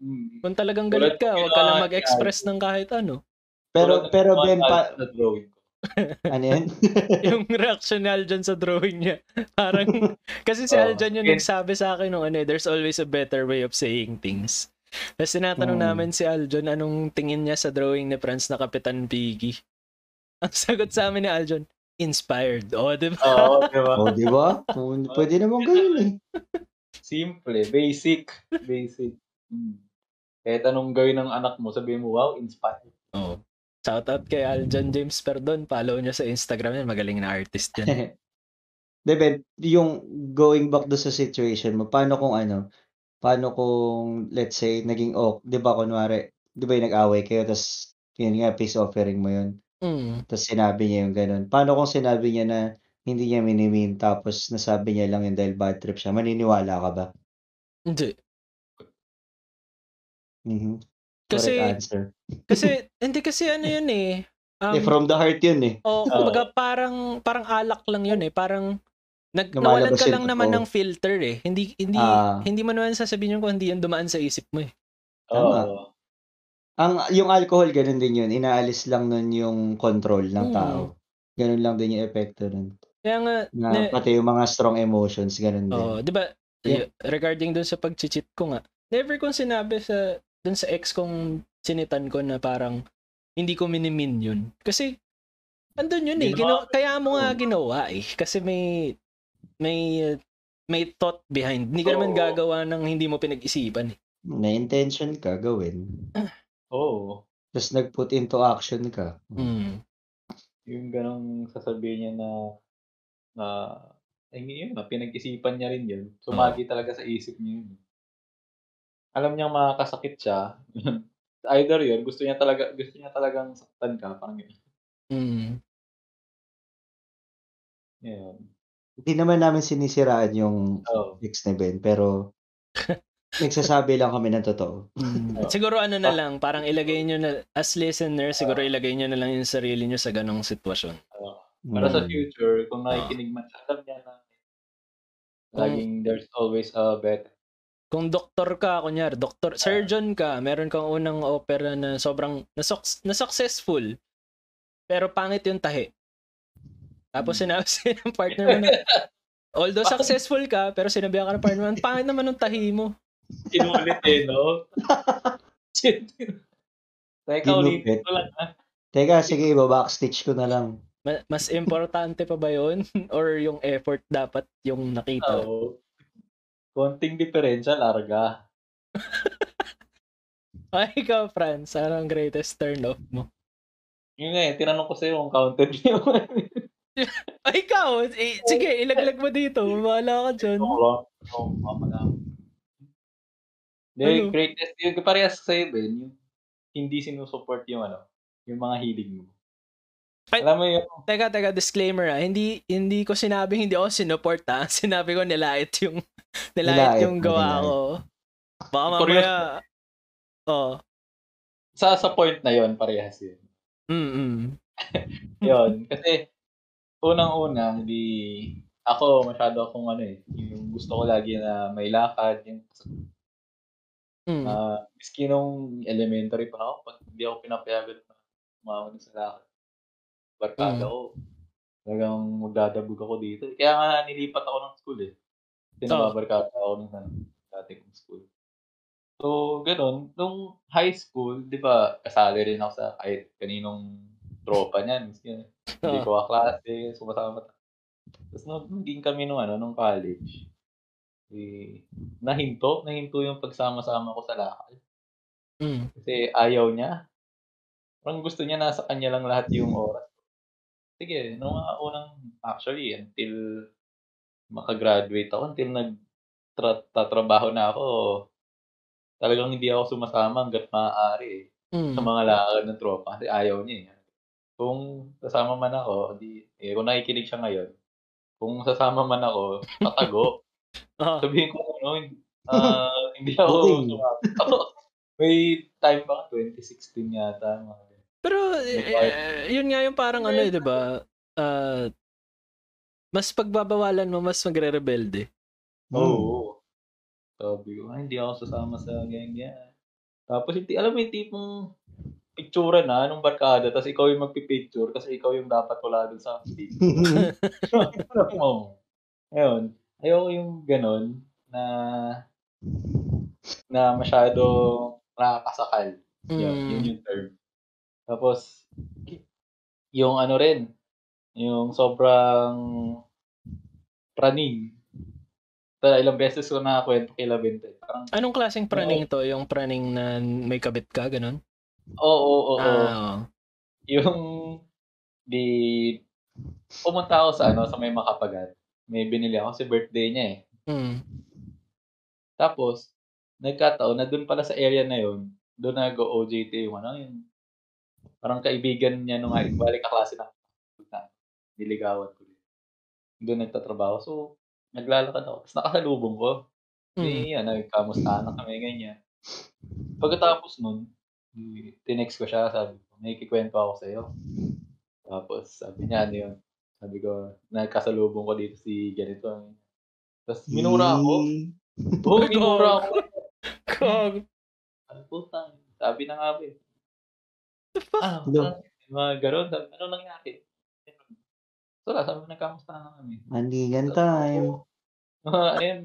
Mm. Kung talagang galit ka, wag ka lang mag-express ng kahit ano. Pero pero Ben pa ano yan? yung reaction ni Aljon sa drawing niya. Parang, kasi si Oo. Aljon yung nagsabi sa akin nung ano, eh, there's always a better way of saying things. Tapos tinatanong Hmm. namin si Aljon anong tingin niya sa drawing ni Franz na Kapitan Piggy. Ang sagot sa amin ni Aljon, inspired. O, di ba? Oo, di ba? oh, di ba? Pwede naman ganun eh. Simple, basic, basic. Mm. Kahit anong gawin ng anak mo, sabihin mo, wow, inspired. Oh. Shout out kay Aljon James Perdon. Follow niya sa Instagram yan. Magaling na artist yan. Di Ben, yung going back do sa situation mo, paano kung ano, paano kung, let's say, naging, oh, di ba, kunwari, di ba yung nag-away kayo, tapos, yun nga, peace offering mo yun. mm. Tapos sinabi niya yung ganun. Paano kung sinabi niya na hindi niya minimin tapos nasabi niya lang yun dahil bad trip siya? Maniniwala ka ba? Hindi. Mhm. Kasi, Correct answer. kasi, hindi kasi ano yun eh. Um, eh, from the heart yun eh. oh, kumbaga parang, parang alak lang yun eh. Parang, nag, nawalan ka lang naman ng filter eh. Hindi, hindi, Ah. hindi mo naman sasabihin yun kung hindi yun dumaan sa isip mo eh. Tama. Oo. Ang, yung alcohol, ganun din yun. Inaalis lang nun yung control ng Mm. tao. Ganun lang din yung epekto nun. Kaya nga, Na, na- pati yung mga strong emotions, ganun din. Oh, 'di ba? Yeah. Regarding dun sa pag-cheat ko nga. Never kong sinabi sa dun sa ex kong sinitan ko na parang hindi ko minimin yun. Kasi andun yun eh. Ginawa- Gino- kaya mo nga ginawa eh. Kasi may may uh, may thought behind. Hindi ka naman gagawa ng hindi mo pinag-isipan eh. May intention ka gawin. Oo. Tapos nag-put into action ka. Mm. Yung ganong sasabihin niya na, na, ay yun, na pinag-isipan niya rin yun. Sumagi talaga sa isip niya yun. Alam niyang makakasakit siya. Either yun, gusto niya talaga, gusto niya talagang saktan ka, parang yun. Mm. Yun. Hindi naman namin sinisiraan yung Oo. ex ni Ben, pero nagsasabi lang kami ng totoo. Mm. Siguro ano na lang, parang ilagay nyo na, as listener, siguro ilagay nyo na lang yung sarili nyo sa ganong sitwasyon. Oo. Para sa Mm. future, kung nakikinig man alam niya na laging there's always a better. kung doktor ka, kunyari, doktor, surgeon ka, meron kang unang opera na sobrang na, na successful, pero pangit yung tahi. Tapos sinabi sa'yo ng partner mo na, although successful ka, pero sinabihan ka ng partner mo, "Ang pangit naman ng tahi mo. Inulit eh, no? Teka, ulitin ko lang. ha? Teka, sige, backstitch ko na lang. Ma- Mas importante pa ba yun? Or yung effort dapat yung nakita? Oo. Konting diferensya, larga. Ay, ikaw, Franz, ano ang greatest turn off mo? Yun nga eh, tinanong ko sa'yo kung counted niyo. Ay, ikaw! Eh, sige, ilaglag mo dito. Bahala ka dyan. Oo. Oo, mamala. Ano? The greatest, yung parehas sa'yo, Ben, yung hindi sinusupport yung ano, yung mga hilig mo. Ay- Alam mo yung, Teka, teka, disclaimer ah. Hindi, hindi ko sinabing hindi ako sinuport ah. Sinabi ko nilait yung, nilait Nilait yung gawa nilait. ko. Baka mamaya, oh, sa, sa point na yon parehas yun. mm Yun, kasi unang-una, hindi ako masyado akong ano eh, yung gusto ko lagi na may lakad, yung mm. uh, miski nung elementary pa ako, pag hindi ako pinapayagan na umawag sa lakad. Barkada Mm. ko. Talagang magdadabog ako dito. Kaya nga nilipat ako ng school eh. Kasi Oh. nababarkada ako nung ano, dati kong school. So, ganun. Nung high school, di ba, kasali rin ako sa kahit kaninong tropa niyan. Miski hindi Oh. ko kaklase, sumasama. Tapos nung naging kami nung ano, nung college, eh, nahinto, nahinto yung pagsama-sama ko sa lakad. Mm. Kasi ayaw niya. Parang gusto niya nasa kanya lang lahat yung oras. Sige, nung mga unang, actually, until makagraduate ako, until nagtatrabaho na ako, talagang hindi ako sumasama hanggat maaari eh, Mm. sa mga lakad ng tropa kasi ayaw niya eh. Kung sasama man ako, di, eh, kung nakikinig siya ngayon, kung sasama man ako, tatago. Oh. Sabihin ko, ano, ah, hindi ako Okay. sumama. May time pa, 2016 yata. Mga. Pero, eh, part. eh, yun nga yung parang ano eh, di ba? Ah, mas pagbabawalan mo, mas magre-rebelde. Oo. Sabi ko, "Ay, hindi ako sasama sa ganyan. Tapos, hindi, alam mo yung tipong picture na nung barkada, tapos ikaw yung magpipicture kasi ikaw yung dapat wala dun sa video. Oo. Ayun. Ayoko yung ganun na na masyado nakakasakal. Yun, Mm. yun yung term. Tapos, yung ano rin, yung sobrang praning. Ito, ilang beses ko nakakwento kay Labente. Parang, Anong klaseng praning to? Yung praning na may kabit ka, ganun? Oo, oo, oo. Ah, Yung, di, pumunta ako sa ano, sa may makapagat. May binili ako si birthday niya eh. mm. Tapos, nagkataon na doon pala sa area na yun, doon nag-OJT yung ano, yung parang kaibigan niya nung high balik kaklase na na niligawan ko. Doon nagtatrabaho. So, naglalakad ako. Tapos nakasalubong ko. Mm. Eh, ano, kamusta na kami, ganyan. Pagkatapos nun, tinext ko siya, sabi ko, may kikwento ako sa'yo. Tapos, sabi niya, ano yun? Sabi ko, nagkasalubong ko dito si ganito. Tapos, minura ako. Oo, minura ako. Kog. Ano po, tang? Sabi na nga ba eh. The fuck? Ah, ah, mga garon. Sabi, ano nangyari? So, wala, sabi, nagkamusta na kami. Mandigan time. Mga, ayun,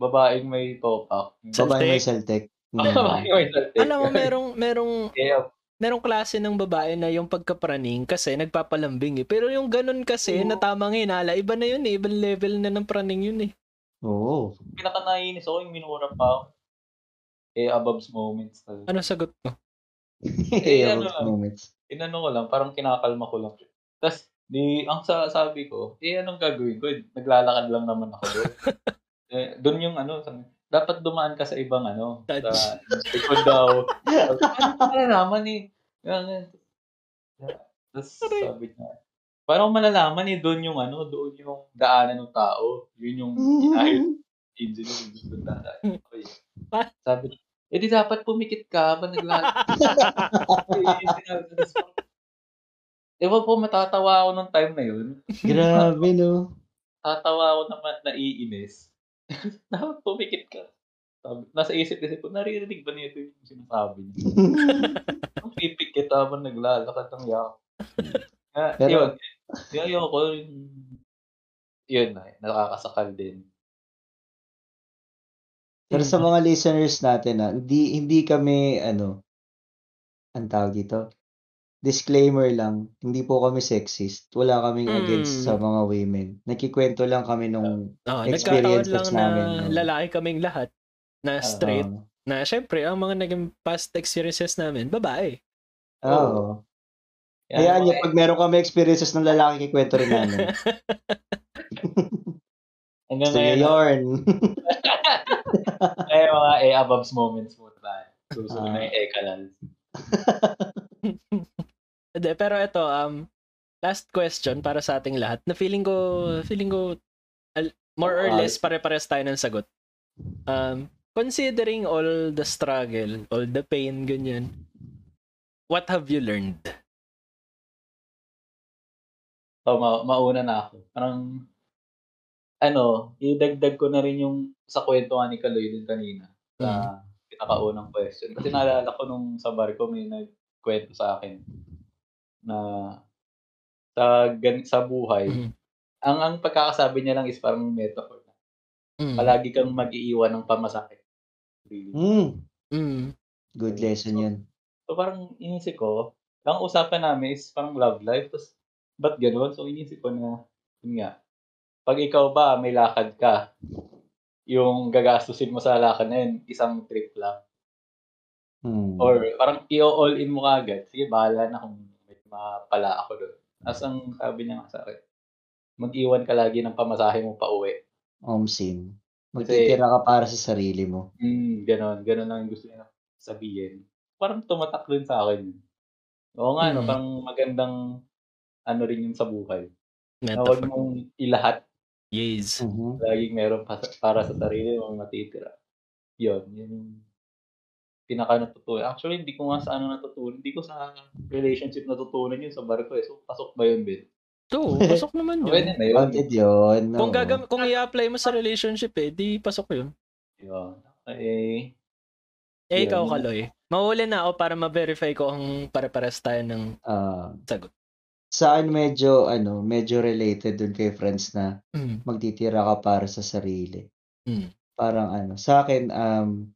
babaeng may topak. Babae may Celtic. Saltik. Alam mo, merong, merong, Kaya, merong klase ng babae na yung pagkapraning kasi nagpapalambing eh. Pero yung ganun kasi Oo. na tamang hinala, iba na yun eh. Ibang level na ng praning yun eh. Oo. pinaka-nainis ako yung minura pa ako. Eh, above moments talaga. Ano sagot mo? Eh, Eh, ano lang. moments. Inano ko lang, parang kinakalma ko lang. Tapos, di, ang sa sabi ko, eh, anong gagawin ko? Naglalakad lang naman ako doon. eh, doon yung ano, sabi, dapat dumaan ka sa ibang ano, sa likod daw. Ano pa malalaman eh? Yan, yan. Tapos sabi niya, ko malalaman eh, doon yung ano, doon yung daanan ng tao. Yun yung inahit engineer yung gusto dadaan. Sabi niya, eh di dapat pumikit ka ba naglalakad? Ewan po, matatawa ako nung time na yun. Grabe, no? Tatawa ako naman, naiinis. Dapat pumikit ka. Sabi, nasa isip-isip ko, naririnig ba nito yung sinasabi niya? Ang pipikit habang naglalakad ng yak. Kaya, Pero- yun. Yung ayoko, yung, yun na, nakakasakal din. Pero sa mga listeners natin, ah, hindi, hindi kami, ano, ang tawag dito, disclaimer lang, hindi po kami sexist. Wala kaming Mm. against sa mga women. Nagkikwento lang kami nung Oh, nagkataon Experiences lang na namin, no? lalaki kaming lahat na straight. um, na syempre, ang mga naging past experiences namin, babae. Oo. Kaya, Kaya niyo, mga- pag meron kami experiences ng lalaki, kikwento rin namin. hanggang niyo ngayon, yarn. eh, mga eh, above moments mo tayo. Susunod Ah. na yung Ekalal. Hindi, pero ito, um, last question para sa ating lahat, na feeling ko, feeling ko, al- more or Ah. less, pare-pares tayo ng sagot. Um, considering all the struggle, all the pain, ganyan, what have you learned? So, ma- mauna na ako. Parang, ano, idagdag ko na rin yung sa kwento ni Kaloy din kanina. Sa pinakaunang question. Kasi naalala ko nung sa bar ko may nagkwento sa akin na sa gan sa buhay, Mhm. ang ang pagkakasabi niya lang is parang metaphor. Mm. Palagi kang mag-iiwan ng pamasakit. Really. Mm. Mm. Good lesson yun. So parang inisip ko, ang usapan namin is parang love life. Tapos, ba't gano'n? So inisip ko na, yun nga, pag ikaw ba may lakad ka, yung gagastusin mo sa lakad na yun, isang trip lang. Hmm. Or parang i-all in mo kagad. Sige, bahala na kung mapala ako doon. As ang sabi niya nga sa akin, mag-iwan ka lagi ng pamasahe mo pa uwi. Omsin. Kasi- Magtitira ka para sa sarili mo. Hmm, ganon. Ganon lang yung gusto niya sabihin. Parang tumatak din sa akin. Oo nga, no, Mm. parang magandang ano rin yun sa buhay. Na huwag mong ilahat. Yes. Mhm. Laging meron pa, para sa sarili mo matitira. Yun, yun yung pinaka natutunan. Actually, hindi ko nga sa ano natutunan. Hindi ko sa relationship natutunan yun sa barko eh. So, pasok ba yun, Ben? Oo, pasok naman yun. Pwede na yun. Counted yun. Kung oo. gagam kung i-apply mo sa relationship eh, di pasok yun. Yun. Eh, Eh, Yun. ikaw, Kaloy. Mahuli na ako para ma-verify ko kung pare-pares tayo ng Ah, sagot. saan medyo, ano, medyo related dun kay friends na Mm. magtitira ka para sa sarili. Mm. Parang ano, sa akin, um,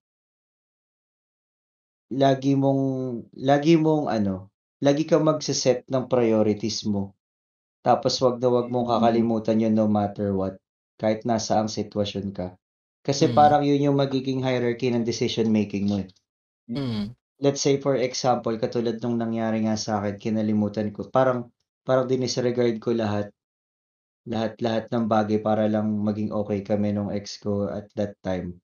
lagi mong, lagi mong ano, lagi kang magsiset ng priorities mo. Tapos wag na wag mong Mm. kakalimutan yun no matter what. Kahit nasa ang sitwasyon ka. Kasi Mm. parang yun yung magiging hierarchy ng decision making mo eh. Mm. let's say for example, katulad nung nangyari nga sa akin, kinalimutan ko. Parang parang dinisregard ko lahat lahat-lahat ng bagay para lang maging okay kami nung ex ko at that time.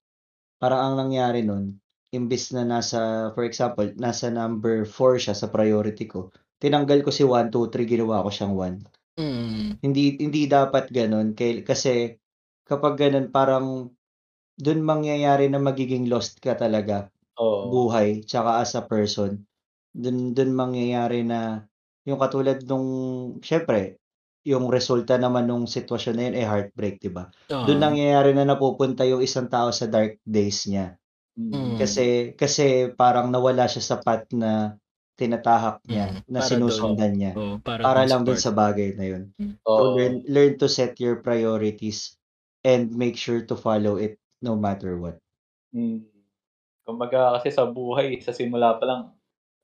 Parang ang nangyari nun, imbis na nasa, for example, nasa number 4 siya sa priority ko, tinanggal ko si 1, 2, 3, ginawa ko siyang 1. Mm. Hindi hindi dapat gano'n kay kasi kapag gano'n parang dun mangyayari na magiging lost ka talaga oo. buhay tsaka as a person. Dun dun mangyayari na yung katulad nung syempre yung resulta naman nung sitwasyon na yun ay heartbreak, 'di ba? Ah. Dun nangyayari na napupunta yung isang tao sa dark days niya. Mm. Mm. Kasi kasi parang nawala siya sa path na tinatahak niya, Mm, na para sinusundan niya. Oh, para, Para lang part. sa bagay na yun. So Oo. learn learn to set your priorities and make sure to follow it no matter what. Mm. Kumbaga kasi sa buhay, sa simula pa lang,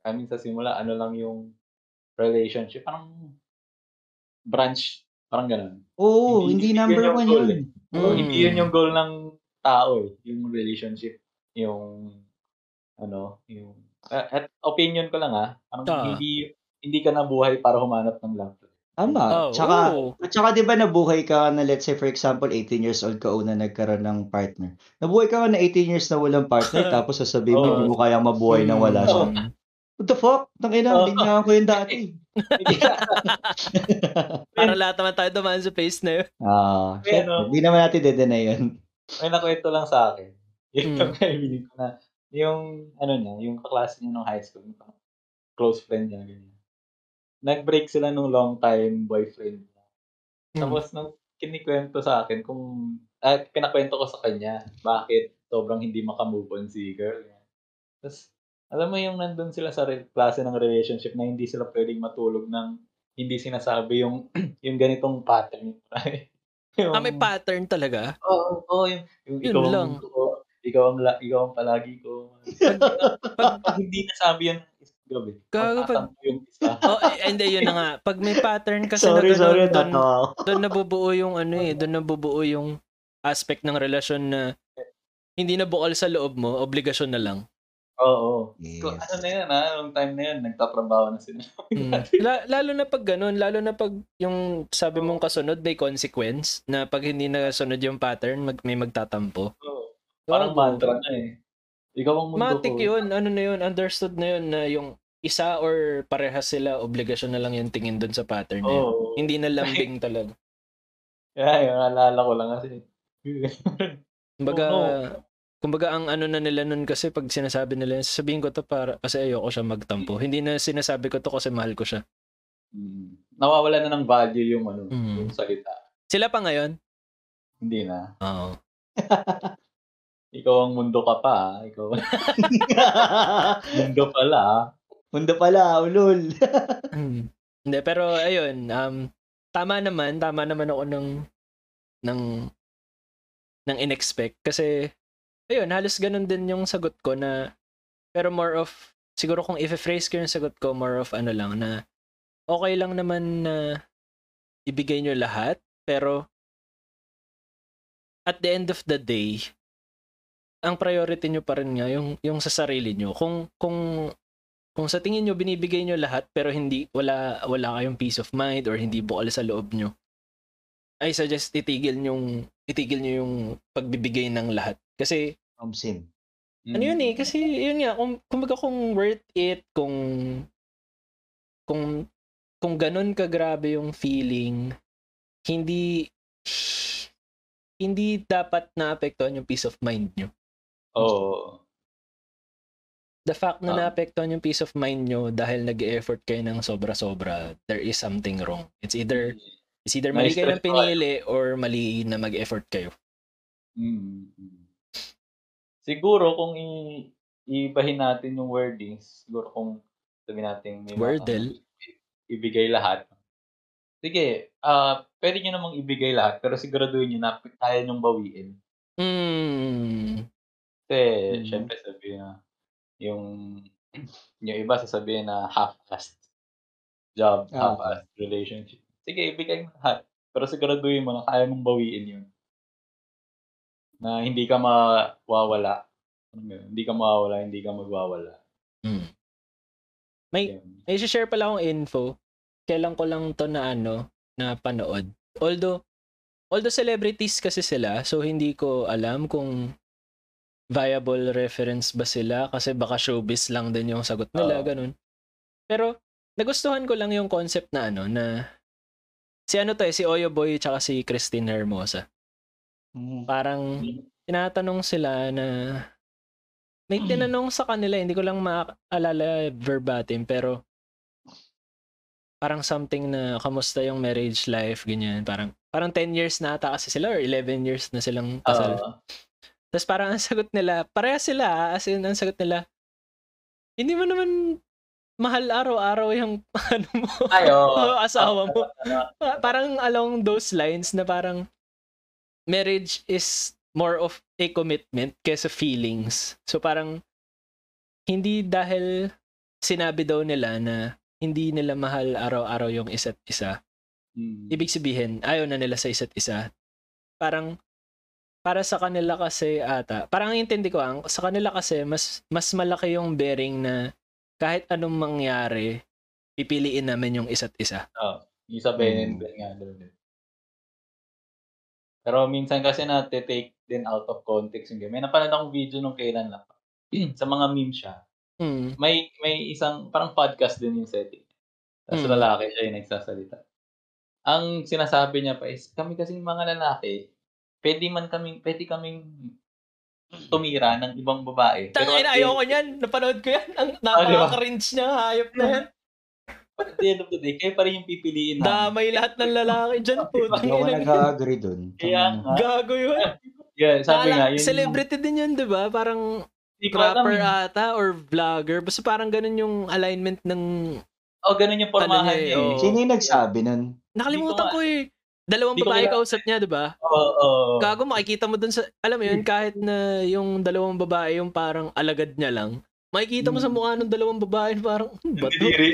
I mean sa simula, ano lang yung relationship, parang branch, parang ganun. Oo, Hindi- hindi, number one yun. Oo, Mm. hindi yun yung goal ng tao eh, yung relationship, yung ano, yung a- at opinion ko lang ah, parang Ah. hindi hindi ka nabuhay para humanap ng love. Tama. Oh, tsaka, oo. at tsaka di ba nabuhay ka na let's say for example 18 years old ka una nagkaroon ng partner. Nabuhay ka na 18 years na walang partner tapos sasabihin mo hindi mo kayang mabuhay nang wala siya. Mm. What the fuck? Tangina, Oo. lingahan ko yun dati. Para lahat naman tayo dumaan sa face na yun. Ah, no? hindi naman natin dede yun. May nakwento lang sa akin. Yung Mm. kaibigan ko na, yung ano niya, yung kaklase niya nung high school, yung close friend niya, ganyan. Nag-break sila nung long time boyfriend niya. Mm. Tapos nung kinikwento sa akin kung, ah, pinakwento ko sa kanya, bakit sobrang hindi makamove on si girl. Tapos, alam mo yung nandun sila sa re- klase ng relationship na hindi sila pwedeng matulog ng hindi sinasabi yung yung ganitong pattern. yung, Ah, may pattern talaga. Oo, oo, yung, yung Yun ikaw ang lang. ko, ikaw ang, la, ikaw ang palagi ko. Pag, pag, pag hindi nasabi yan gabi, Gago, pag- yung isa. Oh, eh, hindi yun na nga. Pag may pattern kasi sorry, na sorry, doon, doon nabubuo yung ano eh, doon nabubuo yung aspect ng relasyon na hindi na bukal sa loob mo, obligasyon na lang. Oo. Yes. So, ano na yan ha, nung time na yan, nagtatrabaho na sila. Mm. La- lalo na pag ganun, lalo na pag yung sabi mong kasunod may consequence na pag hindi nasunod yung pattern, mag, may magtatampo. Oo. Parang Gago. mantra na eh. Ikaw ang mundo Matik ko. yun, ano na yun, understood na yun na yung isa or parehas sila, obligasyon na lang yung tingin doon sa pattern na yun. Hindi na lambing talaga. Kaya yung alala ko lang kasi. Kumbaga, Oo. kumbaga ang ano na nila nun kasi pag sinasabi nila, yun, sasabihin ko to para kasi ayoko siya magtampo. Hindi na sinasabi ko to kasi mahal ko siya. Mm. Nawawala na ng value yung ano, Mm. yung salita. Sila pa ngayon? Hindi na. Oo. Ikaw ang mundo ka pa. ah. Ikaw mundo pala. ah. Mundo pala, ulol. Hmm. Hindi, pero ayun, um, tama naman, tama naman ako ng ng ng inexpect kasi ayun, halos ganun din yung sagot ko na pero more of siguro kung i-phrase ko yung sagot ko more of ano lang na okay lang naman na ibigay nyo lahat pero at the end of the day ang priority nyo pa rin nga yung yung sa sarili nyo. Kung kung kung sa tingin nyo binibigay nyo lahat pero hindi wala wala kayong peace of mind or hindi bukal sa loob nyo I suggest itigil yung itigil nyo yung pagbibigay ng lahat. Kasi Omsim. ano yun eh kasi yun nga kung kumbaga kung worth it kung kung kung ganun kagrabe yung feeling hindi hindi dapat naapektuhan yung peace of mind nyo Oo. the fact na Ah. naapektuhan yung peace of mind nyo dahil nag-effort kayo ng sobra-sobra, there is something wrong. It's either it's either mali kayo ng pinili or mali na mag-effort kayo. Mm. Siguro kung i ibahin natin yung wordings, siguro kung sabi natin may mga- Wordle? ibigay lahat. Sige, ah pwede nyo namang ibigay lahat, pero siguraduhin nyo na kaya nyong bawiin. Hmm. Kasi, Mm. syempre sabihin na, yung, yung iba sasabihin na half-assed job, Ah. half-assed relationship. Sige, ibigay mo lahat. Pero siguraduhin mo na kaya mong bawiin yun. Na hindi ka mawawala. Hindi ka mawawala, hindi ka magwawala. Hmm. May Yun. may share pala akong info. Kailan ko lang to na ano, na panood. Although although celebrities kasi sila, so hindi ko alam kung viable reference ba sila kasi baka showbiz lang din yung sagot nila, Oo. ganun. Pero nagustuhan ko lang yung concept na ano na si ano to eh, si Oyo Boy tsaka si Christine Hermosa. Mm. Parang tinatanong sila na may tinanong sa kanila, hindi ko lang maalala verbatim, pero parang something na kamusta yung marriage life, ganyan. Parang, parang 10 years na ata kasi sila or 11 years na silang kasal. Ah, Tapos parang ang sagot nila, pareha sila, as in, ang sagot nila, hindi mo naman mahal araw-araw yung ano mo, ay, oo. asawa mo. Pa- parang along those lines na parang marriage is more of a commitment kesa feelings. So parang hindi dahil sinabi daw nila na hindi nila mahal araw-araw yung isa't isa. mm. Ibig sabihin, ayaw na nila sa isa't isa. Parang para sa kanila kasi ata, parang ang intindi ko ang sa kanila kasi mas mas malaki yung bearing na kahit anong mangyari, pipiliin namin yung isa't isa. Oh, yung sa Ben Mm. Nga doon. Pero minsan kasi na-take din out of context yung game. May napanood akong video nung kailan lang. sa mga meme siya. Hmm. May may isang parang podcast din yung setting. Tapos Mm. lalaki siya yung nagsasalita. Ang sinasabi niya pa is, kami kasing mga lalaki, pwede man kaming, pwede kaming tumira ng ibang babae. Tangin, at the- ayoko niyan. Napanood ko yan. Ang Ah, napaka-cringe niya. Hayop na yan. But at the end of the day, kayo pa rin yung pipiliin namin. Damay lahat ng lalaki dyan. Putang Hindi ako nag-agree dun. Kaya nga. Gago yun. Yeah, sabi Kala- nga, yun, celebrity din yun, di ba? Parang ko rapper eh. ata or vlogger. Basta parang ganun yung alignment ng... Oh, ganun yung formahan Ano niya eh. Sino yung nagsabi nun? Nakalimutan ko eh. Dalawang ko babae kausap niya, di ba? Oo, oo. Gago, makikita mo dun sa... Alam mo yun, kahit na yung dalawang babae yung parang alagad niya lang, makikita mo sa Hmm. mukha ng dalawang babae parang, hmm, ba to? Nandidiri.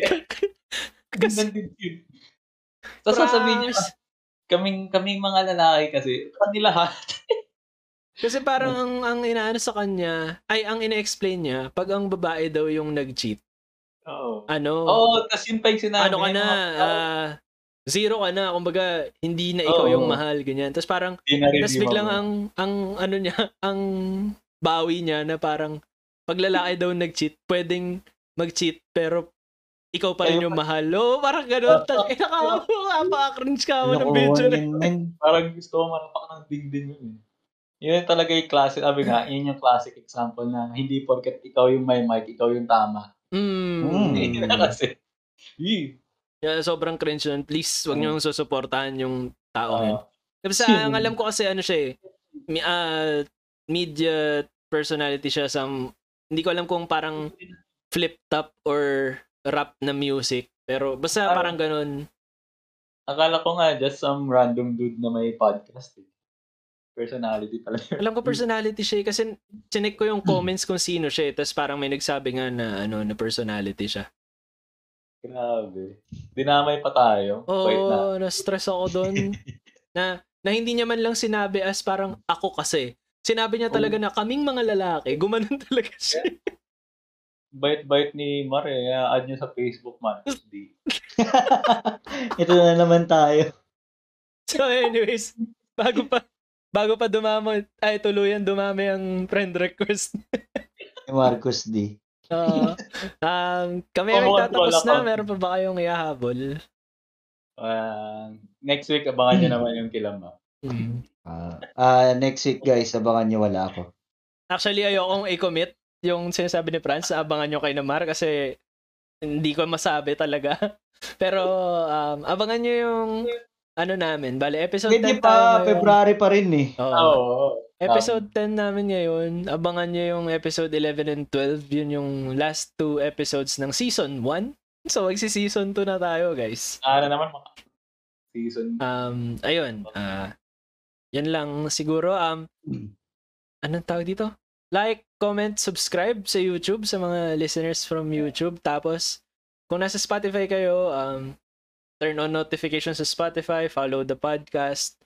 Kasi. Tapos sasabihin niya, kaming, kaming mga lalaki kasi, kanila lahat. Kasi parang ang, ang inaano sa kanya, ay ang ina-explain niya, pag ang babae daw yung nag-cheat, Oo. ano, Oo, tapos yun pa yung sinabi ano ka niya, na, mga- ah, zero ka na, kumbaga, hindi na ikaw Oo. yung mahal, ganyan. Tapos parang, tapos biglang ang, ang, ano niya, ang bawi niya na parang, pag lalaki daw nag-cheat, pwedeng mag-cheat, pero ikaw pa rin Ayun yung mahal. Oo, parang gano'n. Tang ina ka, napaka-cringe ka mo ng video na. Lokohan yun. Parang gusto ko marapak ng dingding yun eh. Yun talaga yung classic, sabi nga, yun yung classic example na hindi porket ikaw yung may mic, ikaw yung tama. Mm. Hindi na kasi. Yee. Yeah, sobrang cringe nun. Please, wag niyo yung susuportahan yung tao yun. Ah, Kasi ang alam ko kasi ano siya eh, ah, media personality siya sa, hindi ko alam kung parang flip top or rap na music. Pero basta Ah. parang ganun. akala ko nga, just some random dude na may podcast eh. Personality pala yun. Alam ko personality siya eh, kasi chinek ko yung comments kung sino siya eh. Tapos parang may nagsabi nga na ano na personality siya. Grabe. Dinamay pa tayo. Wait na. Oo, na-stress ako doon. na, na hindi niya man lang sinabi as parang ako kasi. Sinabi niya talaga na kaming mga lalaki, gumanon talaga siya. Bait-bait ni Mar eh. Add nyo sa Facebook man. Ito na naman tayo. So anyways, bago pa bago pa dumami, ay tuluyan dumami ang friend request. Ni Marcos D. Oo. um, kami ay tatapos na, ako. meron pa ba kayong ihahabol? Ah, next week, abangan nyo naman yung kilama. Ah, ah, next week guys, abangan nyo wala ako. Actually, ayokong i-commit yung sinasabi ni Franz, abangan nyo kay Namar kasi hindi ko masabi talaga. Pero um, abangan nyo yung ano namin. Bale, episode 10 Hindi tayo pa, ngayon. February pa rin eh. Oo. Oo. Oh, Episode 10 namin ngayon. Abangan nyo yung episode 11 and 12. Yun yung last two episodes ng season 1. So, magsi-season 2 na tayo, guys. Ano naman mga season. Um, ayun. ah yan lang siguro. Um, anong tawag dito? Like, comment, subscribe sa YouTube sa mga listeners from YouTube. Tapos, kung nasa Spotify kayo, um, turn on notifications sa Spotify, follow the podcast,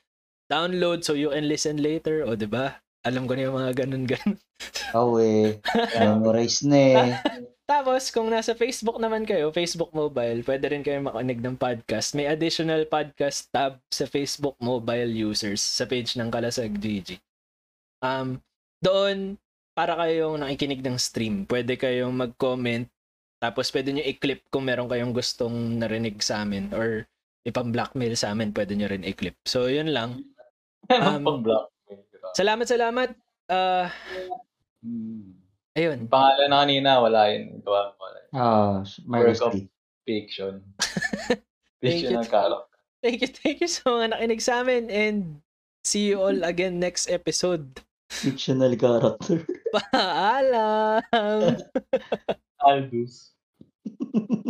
download so you can listen later. O, di ba? Alam ko na yung mga ganun-ganun. Oh eh. Memorize na eh. Tapos, kung nasa Facebook naman kayo, Facebook Mobile, pwede rin kayo makinig ng podcast. May additional podcast tab sa Facebook Mobile users sa page ng Kalasag GG. Um, doon, para kayong nakikinig ng stream, pwede kayong mag-comment, tapos pwede nyo i-clip kung meron kayong gustong narinig sa amin or ipang-blackmail sa amin, pwede nyo rin i-clip. So, yun lang. Um? Salamat, salamat. Uh, ayun. Pangalan na kanina, wala yun. Gawa ko. Ah, Marcos Work of-. Fiction. Thank Fiction you. ng character. Thank you, thank you sa mga nakinig sa amin and see you all again next episode. Fictional character. Paalam! Aldous. thank you